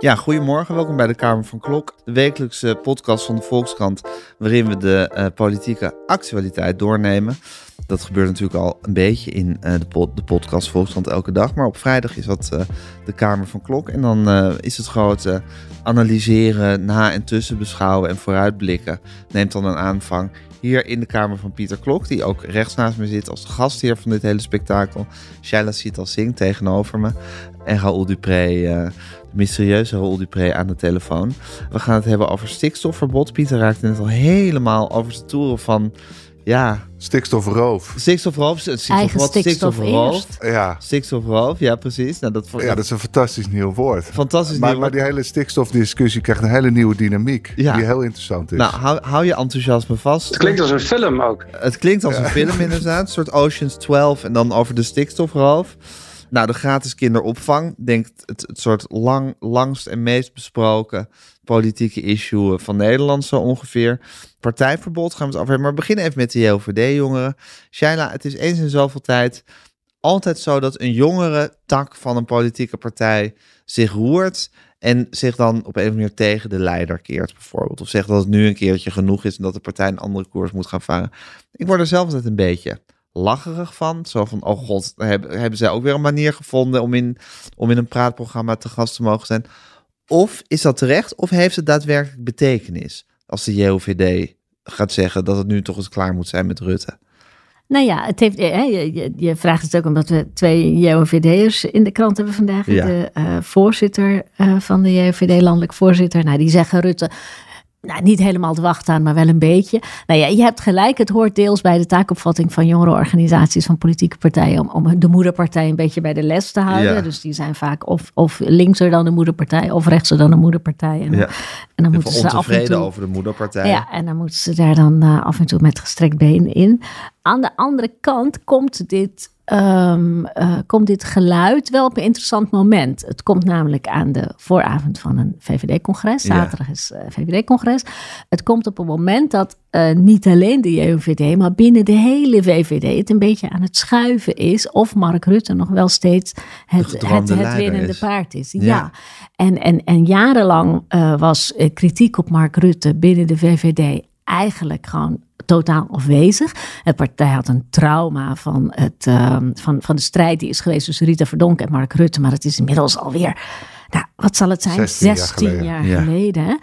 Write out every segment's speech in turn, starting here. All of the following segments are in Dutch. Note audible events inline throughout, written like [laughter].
Ja, goedemorgen. Welkom bij de Kamer van Klok, de wekelijkse podcast van de Volkskrant, waarin we de uh, politieke actualiteit doornemen. Dat gebeurt natuurlijk al een beetje in uh, de, de, podcast Volkskrant elke dag, maar op vrijdag is dat uh, de Kamer van Klok. En dan is het grote analyseren, na- en tussenbeschouwen en vooruitblikken neemt dan een aanvang hier in de kamer van Pieter Klok, die ook rechts naast me zit als gastheer van dit hele spektakel. Shaila Sital Singh tegenover me en Raoul Dupré, uh, de mysterieuze Raoul Dupré aan de telefoon. We gaan het hebben over stikstofverbod. Pieter raakte net al helemaal over de toeren van ja. Stikstofroof. Stikstofroof. Stikstof, stikstofroof. Ja. Stikstofroof, ja precies. Nou, dat, ja, dat is een fantastisch nieuw woord. Fantastisch maar, nieuw Maar die hele stikstofdiscussie krijgt een hele nieuwe dynamiek. Ja. Die heel interessant is. Nou, hou, hou, je enthousiasme vast. Het klinkt als een film ook. Het klinkt als een film inderdaad. Een soort Oceans 12 en dan over de stikstofroof. Nou, de gratis kinderopvang, denkt het, het soort lang, langst en meest besproken politieke issue van Nederland zo ongeveer. Partijverbod gaan we het over hebben. Maar we beginnen even met de JOVD-jongeren. Shaila, het is eens in zoveel tijd altijd zo dat een jongere tak van een politieke partij zich roert en zich dan op een of andere manier tegen de leider keert, bijvoorbeeld. Of zegt dat het nu een keertje genoeg is en dat de partij een andere koers moet gaan varen. Ik word er zelf altijd een beetje lacherig van. Zo van, oh god, hebben, hebben zij ook weer een manier gevonden om in, om in een praatprogramma te gast te mogen zijn? Of is dat terecht, of heeft het daadwerkelijk betekenis als de JOVD gaat zeggen dat het nu toch eens klaar moet zijn met Rutte? Nou ja, het heeft, hè, je, je, vraagt het ook omdat we twee JOVD'ers in de krant hebben vandaag. Ja. De uh, voorzitter uh, van de JOVD, landelijk voorzitter. Nou, die zeggen Rutte, nou, niet helemaal te wachten aan, maar wel een beetje. Nou ja, je hebt gelijk. Het hoort deels bij de taakopvatting van jongere organisaties, van politieke partijen, om, om de moederpartij een beetje bij de les te houden. Ja. Dus die zijn vaak of, of linkser dan de moederpartij, of rechtser dan de moederpartij. En, ja. en dan moeten ze af en toe over de moederpartij. Ja, en dan moeten ze daar dan uh, af en toe met gestrekt been in. Aan de andere kant komt dit um, uh, komt dit geluid wel op een interessant moment. Het komt namelijk aan de vooravond van een VVD-congres. Zaterdag ja. is uh, VVD-congres. Het komt op een moment dat uh, niet alleen de JOVD, maar binnen de hele VVD het een beetje aan het schuiven is. Of Mark Rutte nog wel steeds het, het, het winnende is. paard is. Ja. ja. En, en, en jarenlang was kritiek op Mark Rutte binnen de VVD eigenlijk gewoon totaal afwezig. De partij had een trauma van, het, uh, van, van de strijd die is geweest tussen Rita Verdonk en Mark Rutte. Maar het is inmiddels alweer, nou, wat zal het zijn? 16, 16 jaar geleden. Jaar geleden ja.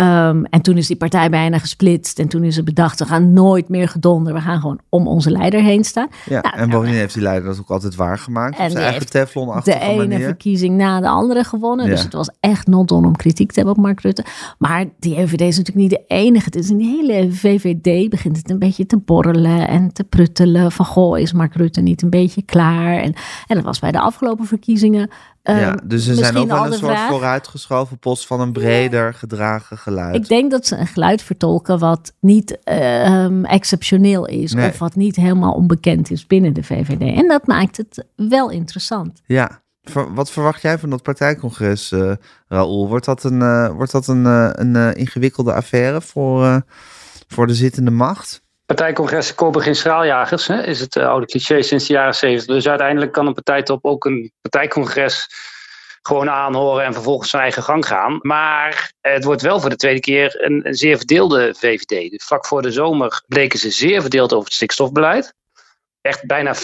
Um, en toen is die partij bijna gesplitst. En toen is het bedacht, we gaan nooit meer gedonder. We gaan gewoon om onze leider heen staan. Ja, nou, en bovendien heeft die leider dat ook altijd waargemaakt. En zijn eigen teflon De ene manier. verkiezing na de andere gewonnen. Ja. Dus het was echt not on om kritiek te hebben op Mark Rutte. Maar die VVD is natuurlijk niet de enige. Het is die hele VVD begint het een beetje te borrelen en te pruttelen. Van, goh, is Mark Rutte niet een beetje klaar? En, en dat was bij de afgelopen verkiezingen ja, um, dus ze zijn ook wel een soort vraag. vooruitgeschoven post van een breder ja. gedragen geluid. Ik denk dat ze een geluid vertolken wat niet uh, um, exceptioneel is. Nee. Of wat niet helemaal onbekend is binnen de VVD. En dat maakt het wel interessant. Ja. Wat verwacht jij van dat partijcongres, uh, Raoul? Wordt dat een, uh, wordt dat een, een ingewikkelde affaire voor, voor de zittende macht? Partijcongressen kopen geen straaljagers, hè, is het uh, oude cliché sinds de jaren zeventig. Dus uiteindelijk kan een partijtop ook een partijcongres gewoon aanhoren en vervolgens zijn eigen gang gaan. Maar het wordt wel voor de tweede keer een, een zeer verdeelde VVD. Dus vlak voor de zomer bleken ze zeer verdeeld over het stikstofbeleid. Echt bijna 50-50.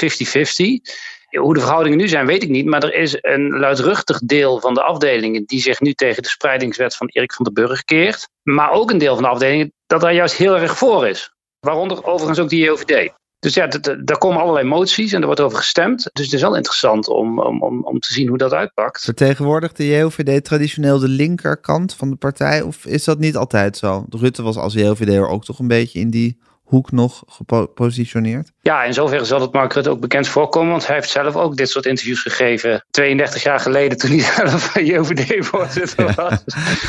Hoe de verhoudingen nu zijn, weet ik niet. Maar er is een luidruchtig deel van de afdelingen die zich nu tegen de spreidingswet van Erik van den Burg keert. Maar ook een deel van de afdelingen dat daar juist heel erg voor is. Waaronder overigens ook die JOVD. Dus ja, daar komen allerlei moties en er wordt over gestemd. Dus het is wel interessant om, om, om, om te zien hoe dat uitpakt. Vertegenwoordigt de JOVD traditioneel de linkerkant van de partij? Of is dat niet altijd zo? Rutte was als JOVD ook toch een beetje in die hoek nog gepositioneerd? Ja, in zoverre zal het Mark Rutte ook bekend voorkomen. Want hij heeft zelf ook dit soort interviews gegeven. 32 jaar geleden toen hij [laughs] zelf JOVD-voorzitter was.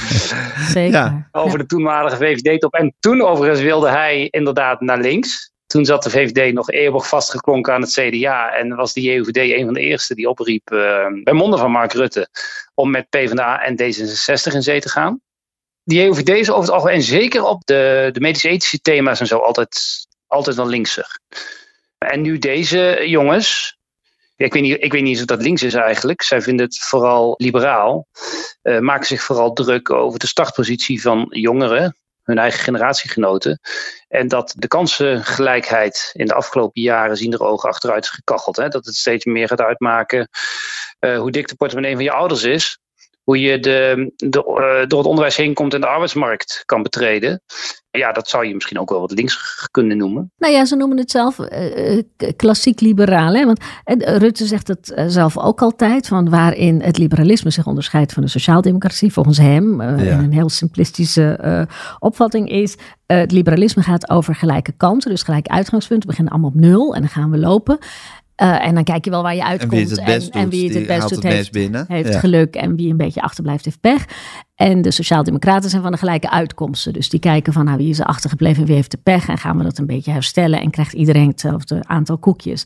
[laughs] Zeker. Ja. Over de toenmalige VVD-top. En toen overigens wilde hij inderdaad naar links. Toen zat de VVD nog eeuwig vastgeklonken aan het CDA. En was de JOVD een van de eerste die opriep uh, bij monden van Mark Rutte. om met PvdA en D66 in zee te gaan die JOVD over het algemeen, zeker op de, de medisch-ethische thema's en zo, altijd, altijd wel linkser. En nu deze jongens, ik, weet niet, ik weet niet of dat links is eigenlijk. Zij vinden het vooral liberaal. Uh, maken zich vooral druk over de startpositie van jongeren, hun eigen generatiegenoten. En dat de kansengelijkheid in de afgelopen jaren zien er ogen achteruit is gekacheld. Hè? Dat het steeds meer gaat uitmaken uh, hoe dik de portemonnee van je ouders is hoe je de, de, uh, door het onderwijs heen komt en de arbeidsmarkt kan betreden. Ja, dat zou je misschien ook wel wat links kunnen noemen. Nou ja, ze noemen het zelf uh, klassiek liberaal. Hè? Want Rutte zegt het zelf ook altijd, van waarin het liberalisme zich onderscheidt van de sociaaldemocratie, volgens hem, ja. in een heel simplistische opvatting is, het liberalisme gaat over gelijke kansen, dus gelijk uitgangspunt. We beginnen allemaal op nul en dan gaan we lopen. Uh, en dan kijk je wel waar je uitkomt. En wie het het best doet, en wie het, het best doet, heeft, binnen. heeft ja. geluk. En wie een beetje achterblijft, heeft pech. En de Sociaaldemocraten zijn van de gelijke uitkomsten. Dus die kijken van nou, wie is er achtergebleven, wie heeft de pech. En gaan we dat een beetje herstellen. En krijgt iedereen hetzelfde aantal koekjes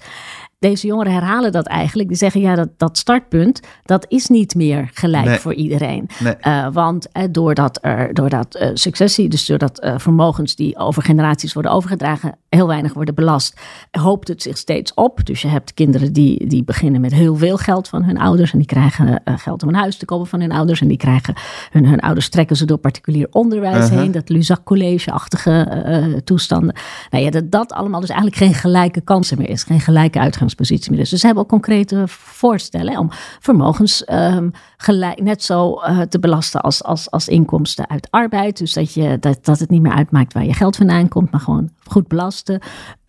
deze jongeren herhalen dat eigenlijk. Die zeggen, ja, dat, dat startpunt, dat is niet meer gelijk voor iedereen. Uh, want uh, doordat, er, doordat uh, successie, dus doordat vermogens die over generaties worden overgedragen, heel weinig worden belast, hoopt het zich steeds op. Dus je hebt kinderen die, die beginnen met heel veel geld van hun ouders. En die krijgen geld om een huis te kopen van hun ouders. En die krijgen hun, hun ouders trekken ze door particulier onderwijs heen. Dat Luzak College-achtige toestanden. Nou ja, dat dat allemaal dus eigenlijk geen gelijke kansen meer is. Geen gelijke uitgangspunten positie meer Dus ze hebben ook concrete voorstellen om vermogens um, gelijk, net zo uh, te belasten als, als, als inkomsten uit arbeid. Dus dat, je, dat, dat het niet meer uitmaakt waar je geld vandaan komt, maar gewoon goed belasten.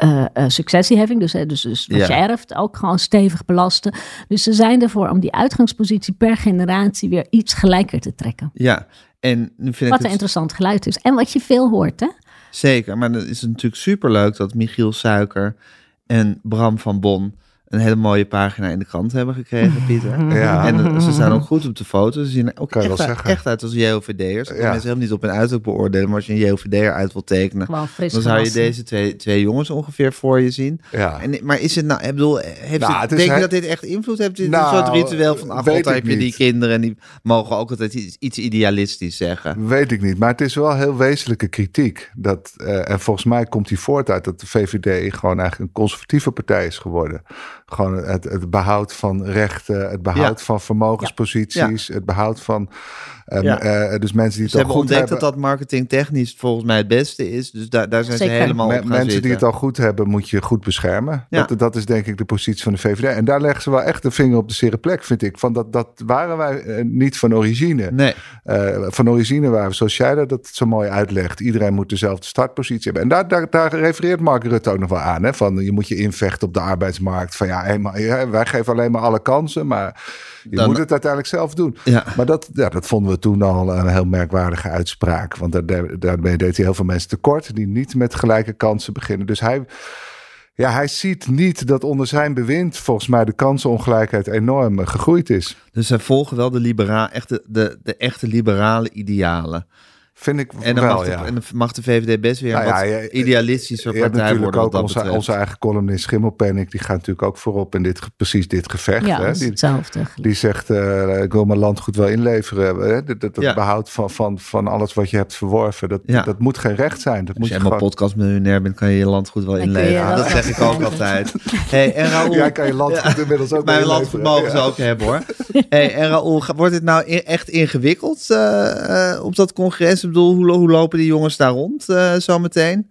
Uh, uh, successieheffing, dus, dus, dus wat ja. je erft, ook gewoon stevig belasten. Dus ze zijn ervoor om die uitgangspositie per generatie weer iets gelijker te trekken. Ja, en nu vind wat ik een interessant geluid is. En wat je veel hoort, hè? Zeker, maar dan is het natuurlijk superleuk dat Michiel Suiker en Bram van Bon een hele mooie pagina in de krant hebben gekregen, [laughs] Pieter. Ja. En ze staan ook goed op de foto. Ze zien ook echt, uit, echt uit als JOVD'ers. Ja. Mensen helemaal niet op hun uiterlijk beoordelen, maar als je een JOVD'er uit wil tekenen, dan zou je deze twee, twee jongens ongeveer voor je zien. Ja. En, maar is het nou, ik bedoel, heeft nou, het, het denk je dat dit echt invloed heeft? Dit nou, een soort ritueel van, ach, altijd heb je die kinderen en die mogen ook altijd iets, iets, idealistisch zeggen. Weet ik niet, maar het is wel heel wezenlijke kritiek. Dat, uh, en volgens mij komt die voort uit dat de VVD gewoon eigenlijk een conservatieve partij is geworden gewoon het, het behoud van rechten, het behoud van vermogensposities, het behoud van Um, ja. uh, dus mensen die het al goed ontdekt hebben. dat dat marketingtechnisch volgens mij het beste is. Dus daar, daar zijn Zeker. ze helemaal Me, op Mensen zitten. die het al goed hebben, moet je goed beschermen. Ja. Dat, dat is denk ik de positie van de VVD. En daar leggen ze wel echt de vinger op de zere plek, vind ik. Van dat, dat waren wij uh, niet van origine. Nee. Uh, van origine waren we, zoals jij dat, dat zo mooi uitlegt, iedereen moet dezelfde startpositie hebben. En daar, daar, daar refereert Mark Rutte ook nog wel aan. Hè? Van je moet je invechten op de arbeidsmarkt. Van ja, wij geven alleen maar alle kansen, maar je Dan, moet het uiteindelijk zelf doen. Ja. Maar dat, ja, dat vonden we toen al een heel merkwaardige uitspraak. Want daar, daarmee deed hij heel veel mensen tekort die niet met gelijke kansen beginnen. Dus hij, ja, hij ziet niet dat onder zijn bewind volgens mij de kansenongelijkheid enorm gegroeid is. Dus zij volgen wel de, libera echte, de, de echte liberale idealen. Vind ik en dan wel, mag de, ja. En dan mag de VVD best weer nou, een ja, wat idealistischer je partij natuurlijk worden. Ook onze, onze eigen columnist Schimmelpenning, die gaat natuurlijk ook voorop in dit, precies dit gevecht. Ja, hè? Die, hetzelfde. Die zegt, uh, ik wil mijn land goed wel inleveren. Hè? Dat, dat, dat ja. behoud van, van, van alles wat je hebt verworven, dat, ja. dat moet geen recht zijn. Dat Als moet je helemaal gewoon... podcastmiljonair bent, kan je je land goed wel inleveren. Dat, dat zeg ik ook [laughs] altijd. Hey, en Raoul, Jij kan je land goed inmiddels ook [laughs] Mijn land mogen ze ook hebben hoor. Hey, en Raoul, wordt dit nou echt ingewikkeld uh, uh, op dat congres? Ik bedoel, hoe, hoe lopen die jongens daar rond? uh, zometeen.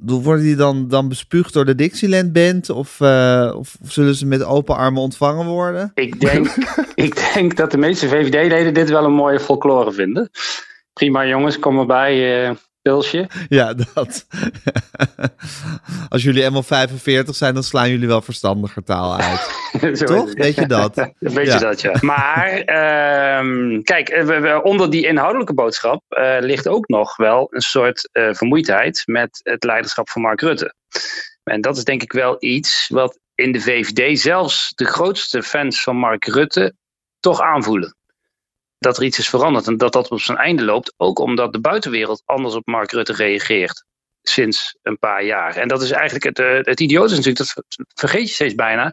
Worden die dan, dan bespuugd door de Dixieland Band? Of, uh, of, of, zullen ze met open armen ontvangen worden? Ik denk, [laughs] ik denk dat de meeste VVD-leden dit wel een mooie folklore vinden. Prima jongens, kom erbij. Uh, pilsje. Ja, dat. Als jullie eenmaal 45 zijn, dan slaan jullie wel verstandiger taal uit. [laughs] Toch? Weet je dat? Weet ja. je dat, ja. Maar um, kijk, we, onder die inhoudelijke boodschap uh, ligt ook nog wel een soort uh, vermoeidheid met het leiderschap van Mark Rutte. En dat is denk ik wel iets wat in de VVD zelfs de grootste fans van Mark Rutte toch aanvoelen dat er iets is veranderd en dat dat op zijn einde loopt. Ook omdat de buitenwereld anders op Mark Rutte reageert sinds een paar jaar. En dat is eigenlijk het, uh, het idioot is natuurlijk, dat vergeet je steeds bijna,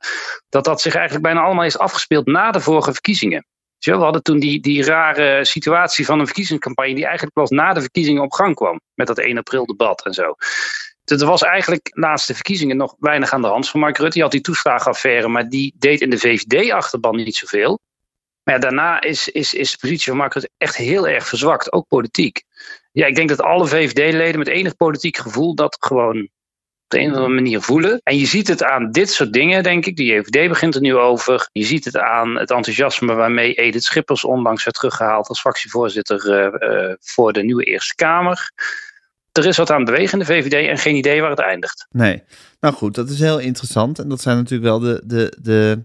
dat dat zich eigenlijk bijna allemaal is afgespeeld na de vorige verkiezingen. We hadden toen die, die rare situatie van een verkiezingscampagne die eigenlijk pas na de verkiezingen op gang kwam. Met dat 1 april debat en zo. er was eigenlijk naast de verkiezingen nog weinig aan de hand van Mark Rutte. Die had die toeslagenaffaire, maar die deed in de VVD-achterban niet zoveel. Maar daarna is, is, is de positie van Mark echt heel erg verzwakt, ook politiek. Ja, ik denk dat alle VVD-leden met enig politiek gevoel dat gewoon op de een of andere manier voelen. En je ziet het aan dit soort dingen, denk ik. De JVD begint er nu over. Je ziet het aan het enthousiasme waarmee Edith Schippers onlangs werd teruggehaald als fractievoorzitter uh, uh, voor de nieuwe Eerste Kamer er is wat aan het bewegen in de VVD en geen idee waar het eindigt. Nee. Nou goed, dat is heel interessant. En dat zijn natuurlijk wel de, de, de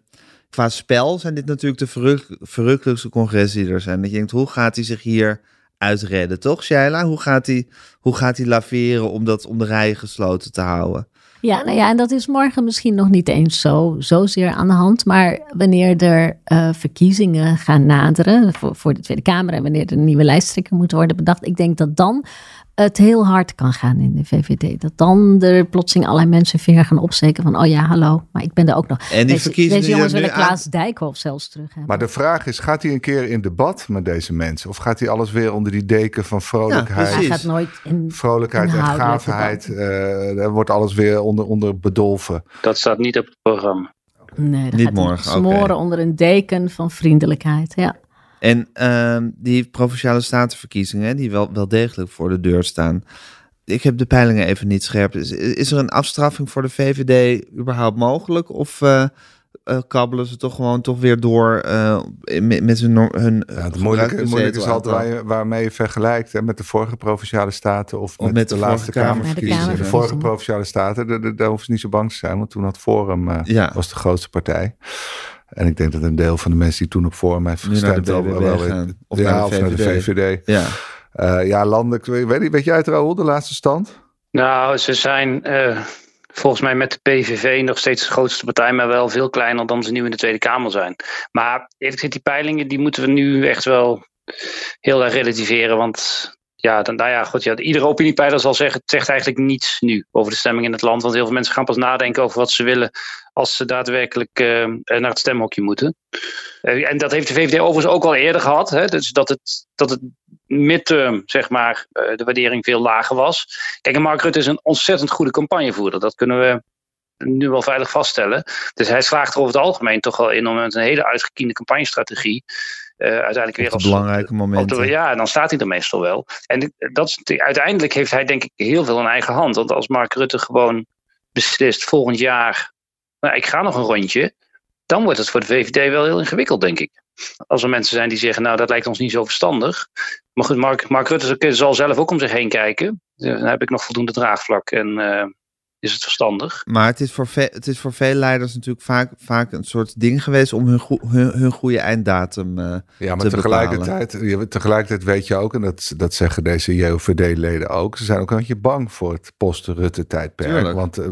qua spel zijn dit natuurlijk de verruk, verrukkelijkste congressen die er zijn. Dat je denkt, hoe gaat hij zich hier uitredden, toch Shaila? Hoe gaat hij, hoe gaat hij laveren om, dat, om de rijen gesloten te houden? Ja, nou ja, en dat is morgen misschien nog niet eens zo, zozeer aan de hand. Maar wanneer er uh, verkiezingen gaan naderen voor, voor de Tweede Kamer en wanneer er een nieuwe lijsttrekker moet worden bedacht, ik denk dat dan het heel hard kan gaan in de VVD. Dat dan er plotseling allerlei mensen vinger gaan opsteken van, oh ja, hallo, maar ik ben er ook nog. En die deze, verkiezingen deze jongens willen Klaas aan... Dijkhoff zelfs terug hebben. Maar de vraag is, gaat hij een keer in debat met deze mensen? Of gaat hij alles weer onder die deken van vrolijkheid? Ja, hij gaat nooit in Vrolijkheid en gaafheid. Uh, daar wordt alles weer onder, onder bedolven. Dat staat niet op het programma. Nee, niet morgen. Smoren okay. onder een deken van vriendelijkheid, ja. En uh, die provinciale statenverkiezingen, die wel, wel degelijk voor de deur staan. Ik heb de peilingen even niet scherp. Is, is er een afstraffing voor de VVD überhaupt mogelijk? Of uh, uh, kabbelen ze toch gewoon toch weer door uh, met, met hun, hun ja, het moeilijke, moeilijke is altijd waar je, waarmee je vergelijkt hè, met de vorige provinciale staten of, of met, met, de, de laatste Kamerverkiezingen. De, de vorige provinciale staten, daar hoeven ze niet zo bang te zijn, want toen had Forum uh, ja. was de grootste partij. En ik denk dat een deel van de mensen die toen op Forum heeft gestemd wel, wel gaan, of, ja, naar, de of naar de VVD. Ja, uh, ja landelijk, weet, weet jij het Raoul, de laatste stand? Nou, ze zijn uh, volgens mij met de PVV nog steeds de grootste partij, maar wel veel kleiner dan ze nu in de Tweede Kamer zijn. Maar eerlijk gezegd, die peilingen die moeten we nu echt wel heel erg relativeren, want ja, dan, nou ja, goed, ja, iedere opiniepeiler zal zeggen, het zegt eigenlijk niets nu over de stemming in het land. Want heel veel mensen gaan pas nadenken over wat ze willen als ze daadwerkelijk uh, naar het stemhokje moeten. Uh, en dat heeft de VVD overigens ook al eerder gehad. Hè? Dus dat het, dat het midterm, zeg maar, de waardering veel lager was. Kijk, en Mark Rutte is een ontzettend goede campagnevoerder. Dat kunnen we nu wel veilig vaststellen. Dus hij slaagt er over het algemeen toch wel in om met een hele uitgekiende campagnestrategie uiteindelijk weer als belangrijke momenten. ja, en dan staat hij er meestal wel. En dat is, uiteindelijk heeft hij denk ik heel veel in eigen hand. Want als Mark Rutte gewoon beslist volgend jaar, nou, ik ga nog een rondje, dan wordt het voor de VVD wel heel ingewikkeld, denk ik. Als er mensen zijn die zeggen, nou dat lijkt ons niet zo verstandig. Maar goed, Mark, Mark Rutte zal zelf ook om zich heen kijken. Dan heb ik nog voldoende draagvlak en uh, is het verstandig. Maar het is voor, het is voor veel leiders natuurlijk vaak, vaak een soort ding geweest om hun, go hun, hun goede einddatum uh, Ja, maar te tegelijkertijd, je, tegelijkertijd weet je ook, en dat, dat zeggen deze JOVD-leden ook, ze zijn ook een beetje bang voor het post-Rutte-tijdperk. Tuurlijk. Want uh,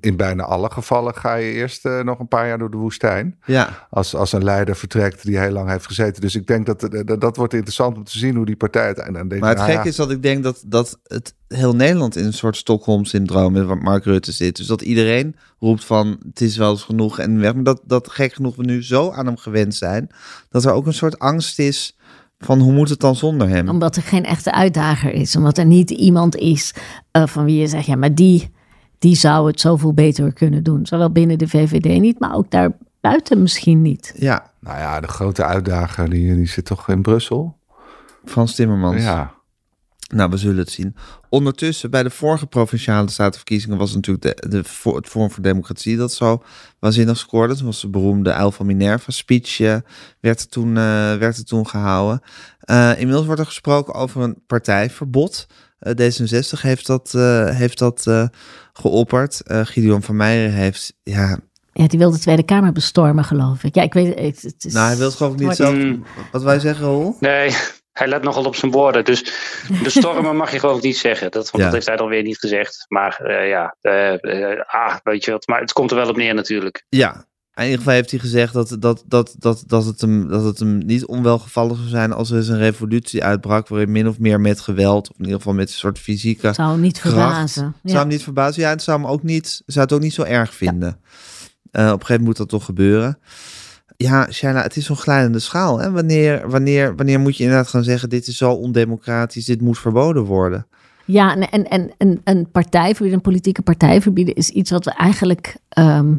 in bijna alle gevallen ga je eerst uh, nog een paar jaar door de woestijn. Ja. Als, als een leider vertrekt die heel lang heeft gezeten. Dus ik denk dat dat, dat wordt interessant om te zien hoe die partij uiteindelijk... Maar het nou, gekke ja. is dat ik denk dat, dat het heel Nederland in een soort Stockholm-syndroom met Mark Rutte zit. Dus dat iedereen roept van het is wel eens genoeg en weg. Maar dat, dat gek genoeg we nu zo aan hem gewend zijn, dat er ook een soort angst is van hoe moet het dan zonder hem? Omdat er geen echte uitdager is. Omdat er niet iemand is uh, van wie je zegt, ja, maar die, die zou het zoveel beter kunnen doen. Zowel binnen de VVD niet, maar ook daar buiten misschien niet. Ja. Nou ja, de grote uitdager die, die zit toch in Brussel? Frans Timmermans. Ja. Nou, we zullen het zien. Ondertussen, bij de vorige provinciale statenverkiezingen was natuurlijk de, de, het Vorm voor Democratie dat zo waanzinnig scoorde. Toen was de beroemde Uil van Minerva speech uh, werd, er toen, uh, werd er toen gehouden. Uh, inmiddels wordt er gesproken over een partijverbod. D66 heeft dat, heeft dat geopperd. Gideon van Meijeren heeft, ja, ja, die wil de Tweede Kamer bestormen, geloof ik. Ja, ik weet het. het is... Nou, hij wil het geloof ik niet zelf. Wat wij zeggen, Rol? Nee, hij let nogal op zijn woorden. Dus bestormen [laughs] mag je geloof ik niet zeggen. Dat, want Ja. dat heeft hij dan weer niet gezegd. Maar eh, ja, eh, eh, ah, weet je wat. Maar het komt er wel op neer natuurlijk. Ja, in ieder geval heeft hij gezegd dat, dat, dat, dat, dat, het, hem, dat het hem niet onwelgevallig zou zijn als er eens een revolutie uitbrak waarin min of meer met geweld, of in ieder geval met een soort fysieke zou hem niet kracht, verbazen. zou hem niet verbazen. Ja, het zou hem ook niet, zou het ook niet zo erg vinden. Eh, op een gegeven moment moet dat toch gebeuren. Ja, Shaila, het is zo'n glijdende schaal. Hè? Wanneer, wanneer, wanneer moet je inderdaad gaan zeggen, dit is zo ondemocratisch, dit moet verboden worden? Ja, en, en, en, en een partij verbieden, een politieke partij verbieden, is iets wat we eigenlijk ehm,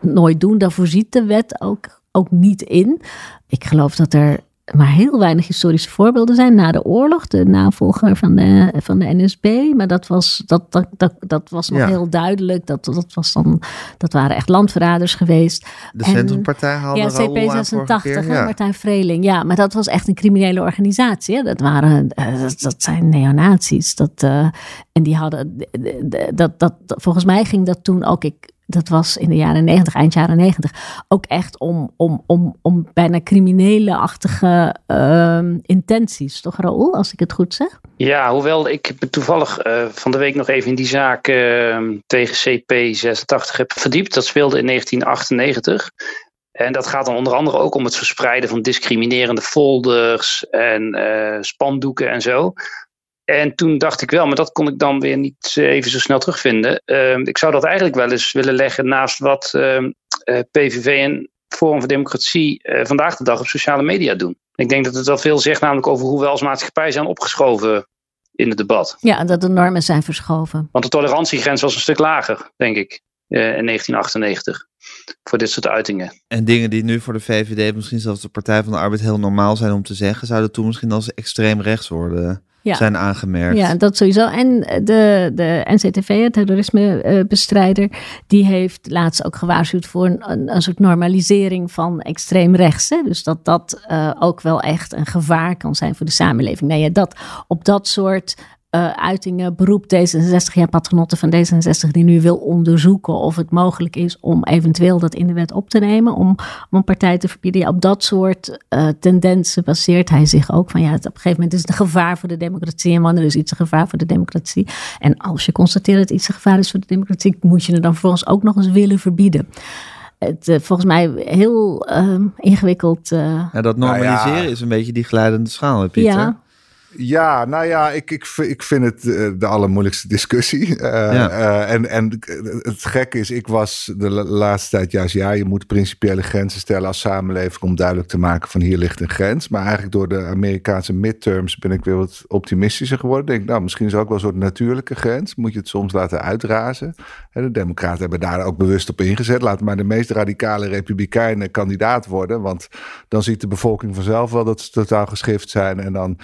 nooit doen. Daar voorziet de wet ook, ook niet in. Ik geloof dat er maar heel weinig historische voorbeelden zijn na de oorlog. De navolger van de, van de NSB. Maar dat was, dat, dat, dat, dat was nog Ja. heel duidelijk. Dat, dat, was dan, dat waren echt landverraders geweest. De En- Centrumpartij haalde Ja, Raoul aan vorige CP86, keer. hè, Ja. Martijn Vreeling. Ja, maar dat was echt een criminele organisatie. Hè. Dat, waren, eh, dat, dat zijn neonazies. Dat, eh, en die hadden, dat, dat- volgens mij ging dat toen ook, ik, dat was in de jaren 90, eind jaren 90, ook echt om, om, om, om bijna criminele-achtige ehm, intenties. Toch, Raoul, als ik het goed zeg? Ja, hoewel ik toevallig eh, van de week nog even in die zaak eh, tegen CP86 heb verdiept. Dat speelde in 1998. En dat gaat dan onder andere ook om het verspreiden van discriminerende folders en eh, spandoeken en zo. En toen dacht ik wel, maar dat kon ik dan weer niet even zo snel terugvinden. Eh, ik zou dat eigenlijk wel eens willen leggen naast wat eh, eh, PVV en Forum voor Democratie eh, vandaag de dag op sociale media doen. Ik denk dat het wel veel zegt namelijk over hoe we als maatschappij zijn opgeschoven in het debat. Ja, dat de normen zijn verschoven. Want de tolerantiegrens was een stuk lager, denk ik, eh, in 1998. Voor dit soort uitingen. En dingen die nu voor de VVD, misschien zelfs de Partij van de Arbeid, heel normaal zijn om te zeggen, zouden toen misschien als extreem rechts worden Ja. zijn aangemerkt. Ja, dat sowieso. En de, de NCTV, het terrorismebestrijder, die heeft laatst ook gewaarschuwd voor een, een, soort normalisering van extreem rechts. Hè? Dus dat dat eh, ook wel echt een gevaar kan zijn voor de samenleving. Nou ja, dat op dat soort eh, uitingen beroept D66, ja, patronotten van D66, die nu wil onderzoeken of het mogelijk is om eventueel dat in de wet op te nemen, om, om een partij te verbieden. Ja, op dat soort eh, tendensen baseert hij zich ook van, ja, het, op een gegeven moment is het een gevaar voor de democratie en wanneer is iets een gevaar voor de democratie. En als je constateert dat iets een gevaar is voor de democratie, moet je het dan vervolgens ook nog eens willen verbieden. Het, eh, volgens mij heel ehm, ingewikkeld. eh, Ja, dat Nou ja. normaliseren is een beetje die glijdende schaal, hè, Pieter. ja, Ja, nou ja, ik, ik, ik vind het eh, de allermoeilijkste discussie. Eh, Ja. eh, en, en het gekke is, ik was de la- laatste tijd juist, ja, je moet principiële grenzen stellen als samenleving om duidelijk te maken van hier ligt een grens. Maar eigenlijk door de Amerikaanse midterms ben ik weer wat optimistischer geworden. Denk, nou, misschien is er ook wel een soort natuurlijke grens. Moet je het soms laten uitrazen. De Democraten hebben daar ook bewust op ingezet. Laat maar de meest radicale Republikeinen kandidaat worden. Want dan ziet de bevolking vanzelf wel dat ze totaal geschift zijn. En dan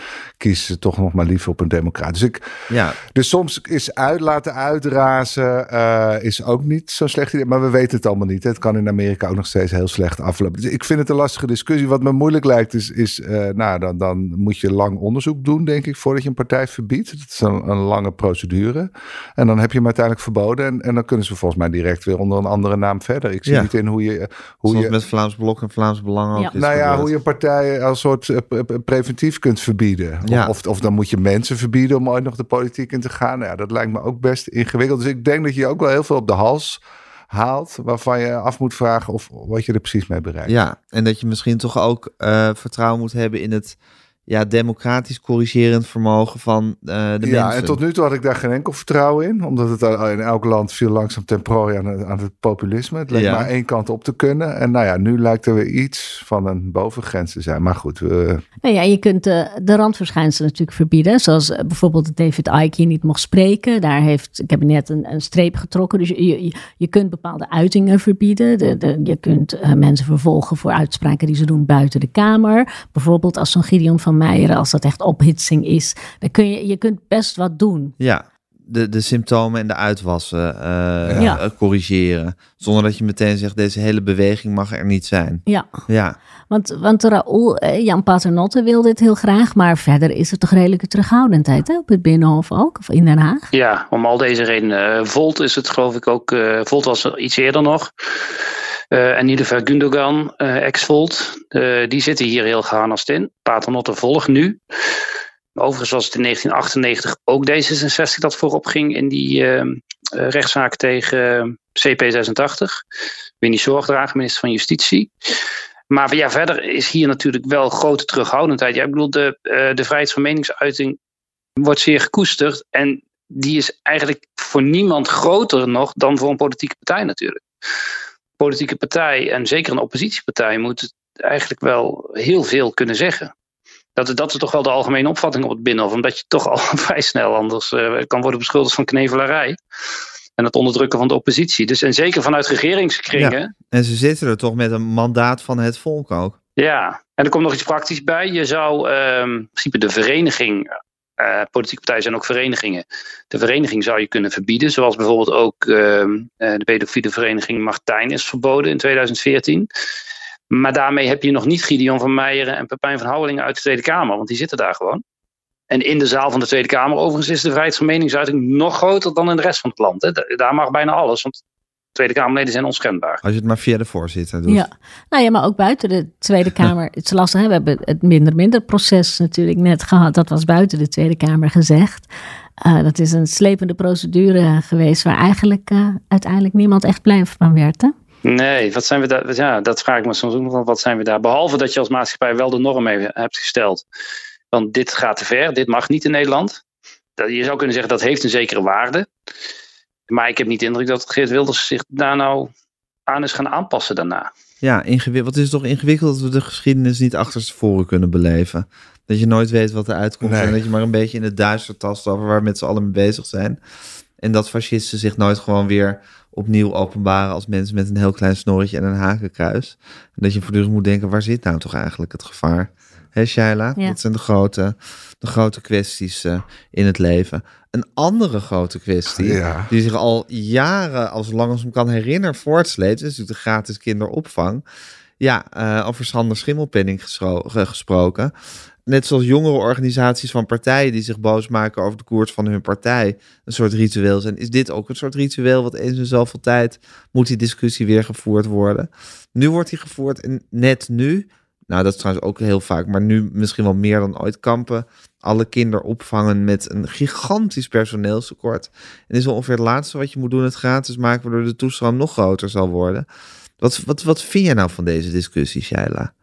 kiezen ze toch nog maar liever op een democraat. Dus, ik, Ja, dus soms is uit laten uitrazen eh, is ook niet zo'n slecht idee. Maar we weten het allemaal niet. hè. Het kan in Amerika ook nog steeds heel slecht aflopen. Dus ik vind het een lastige discussie. Wat me moeilijk lijkt is, is eh, nou, dan, dan moet je lang onderzoek doen, denk ik, voordat je een partij verbiedt. Dat is een, een lange procedure. En dan heb je hem uiteindelijk verboden. En, en dan kunnen ze volgens mij direct weer onder een andere naam verder. Ik zie Ja. niet in hoe je... Hoe zoals je met Vlaams Blok en Vlaams Belang ook Ja. is nou ja, gebeurd. hoe je een partij als soort eh, pre- pre- preventief kunt verbieden. Ja. Of, of dan moet je mensen verbieden om ooit nog de politiek in te gaan. Nou ja, dat lijkt me ook best ingewikkeld. Dus ik denk dat je ook wel heel veel op de hals haalt. Waarvan je af moet vragen of wat je er precies mee bereikt. Ja, en dat je misschien toch ook eh, vertrouwen moet hebben in het ja, democratisch corrigerend vermogen van eh, de ja, mensen. en tot nu toe had ik daar geen enkel vertrouwen in. Omdat het al- in elk land viel langzaam ten prooi aan, het- aan het populisme. Het leek Ja. maar één kant op te kunnen. En nou ja, nu lijkt er weer iets van een bovengrens te zijn. Maar goed, we, Nou ja, je kunt de, de randverschijnselen natuurlijk verbieden. Zoals eh, bijvoorbeeld dat David Icke hier niet mocht spreken. Daar heeft het kabinet een, een streep getrokken. Dus je, je, je kunt bepaalde uitingen verbieden. De, de, je kunt eh, mensen vervolgen voor uitspraken die ze doen buiten de Kamer. Bijvoorbeeld als zo'n Gideon van Als dat echt ophitsing is. Dan kun je, je kunt best wat doen. Ja, de, de symptomen en de uitwassen eh, Ja. eh, corrigeren. Zonder dat je meteen zegt, deze hele beweging mag er niet zijn. Ja, Ja, want, want Raoul, eh, Jan Paternotte wil dit heel graag. Maar verder is het toch redelijke terughoudendheid hè, op het Binnenhof ook, of in Den Haag. Ja, om al deze redenen. Eh, Volt is het geloof ik ook. eh, Volt was er iets eerder nog. Eh, en Niederver Gundogan, eh, ex-Volt, eh, die zitten hier heel geharnast in. Paternotte volgt nu. Overigens was het in 1998 ook D66 dat voorop ging in die eh, eh, rechtszaak tegen eh, CP86. Winnie Zorgdrager, minister van Justitie. Maar ja, verder is hier natuurlijk wel grote terughoudendheid. Ja, ik bedoel, de, de vrijheid van meningsuiting wordt zeer gekoesterd. En die is eigenlijk voor niemand groter nog dan voor een politieke partij natuurlijk. Politieke partij, en zeker een oppositiepartij, moet eigenlijk wel heel veel kunnen zeggen. Dat, dat is toch wel de algemene opvatting op het Binnenhof. Omdat je toch [laughs] al vrij snel anders uh, kan worden beschuldigd van knevelarij. En het onderdrukken van de oppositie. Dus, en zeker vanuit regeringskringen. Ja, en ze zitten er toch met een mandaat van het volk ook. Ja, en er komt nog iets praktisch bij. Je zou um, in principe de vereniging uh, politieke partijen zijn ook verenigingen. De vereniging zou je kunnen verbieden, zoals bijvoorbeeld ook uh, de pedofiele vereniging Martijn is verboden in 2014. Maar daarmee heb je nog niet Gideon van Meijeren en Pepijn van Houwelingen uit de Tweede Kamer, want die zitten daar gewoon. En in de zaal van de Tweede Kamer, overigens, is de vrijheid van meningsuiting nog groter dan in de rest van het land. Hè. Daar mag bijna alles, want Tweede Kamerleden zijn onschendbaar. Als je het maar via de voorzitter doet. Ja, nou ja, maar ook buiten de Tweede [laughs] Kamer. het is lastig, hè? we hebben het minder-minder proces natuurlijk net gehad. Dat was buiten de Tweede Kamer gezegd. Uh, dat is een slepende procedure geweest waar eigenlijk uh, uiteindelijk niemand echt blij van werd. Hè? Nee, wat zijn we daar? Ja, dat vraag ik me soms ook nog. Wat zijn we daar? Behalve dat je als maatschappij wel de norm hebt gesteld. Want dit gaat te ver, dit mag niet in Nederland. Je zou kunnen zeggen dat heeft een zekere waarde. Maar ik heb niet de indruk dat Geert Wilders zich daar nou aan is gaan aanpassen daarna. Ja, ingewikkeld. Wat is toch ingewikkeld dat we de geschiedenis niet achter tevoren kunnen beleven? Dat je nooit weet wat er uitkomt en dat je maar een beetje in het duister tast over waar we met z'n allen mee bezig zijn. En dat fascisten zich nooit gewoon weer opnieuw openbaren als mensen met een heel klein snorretje en een hakenkruis. En dat je voortdurend moet denken, waar zit nou toch eigenlijk het gevaar? Hé Shaila? Dat zijn de grote, de grote kwesties uh, in het leven. Een andere grote kwestie, die zich al jaren, als lang als ik me kan herinneren, voortsleept, is natuurlijk de gratis kinderopvang. Ja, uh, over Sander Schimmelpenning gesproken. Net zoals jongere organisaties van partijen die zich boos maken over de koers van hun partij een soort ritueel zijn, is dit ook een soort ritueel wat eens in zoveel tijd moet die discussie weer gevoerd worden. Nu wordt die gevoerd en net nu nou, dat is trouwens ook heel vaak, maar nu misschien wel meer dan ooit kampen. Alle kinderen opvangen met een gigantisch personeelstekort. En is ongeveer het laatste wat je moet doen, het gratis maken, waardoor de toestroom nog groter zal worden. Wat, wat, wat vind je nou van deze discussie, Shaila?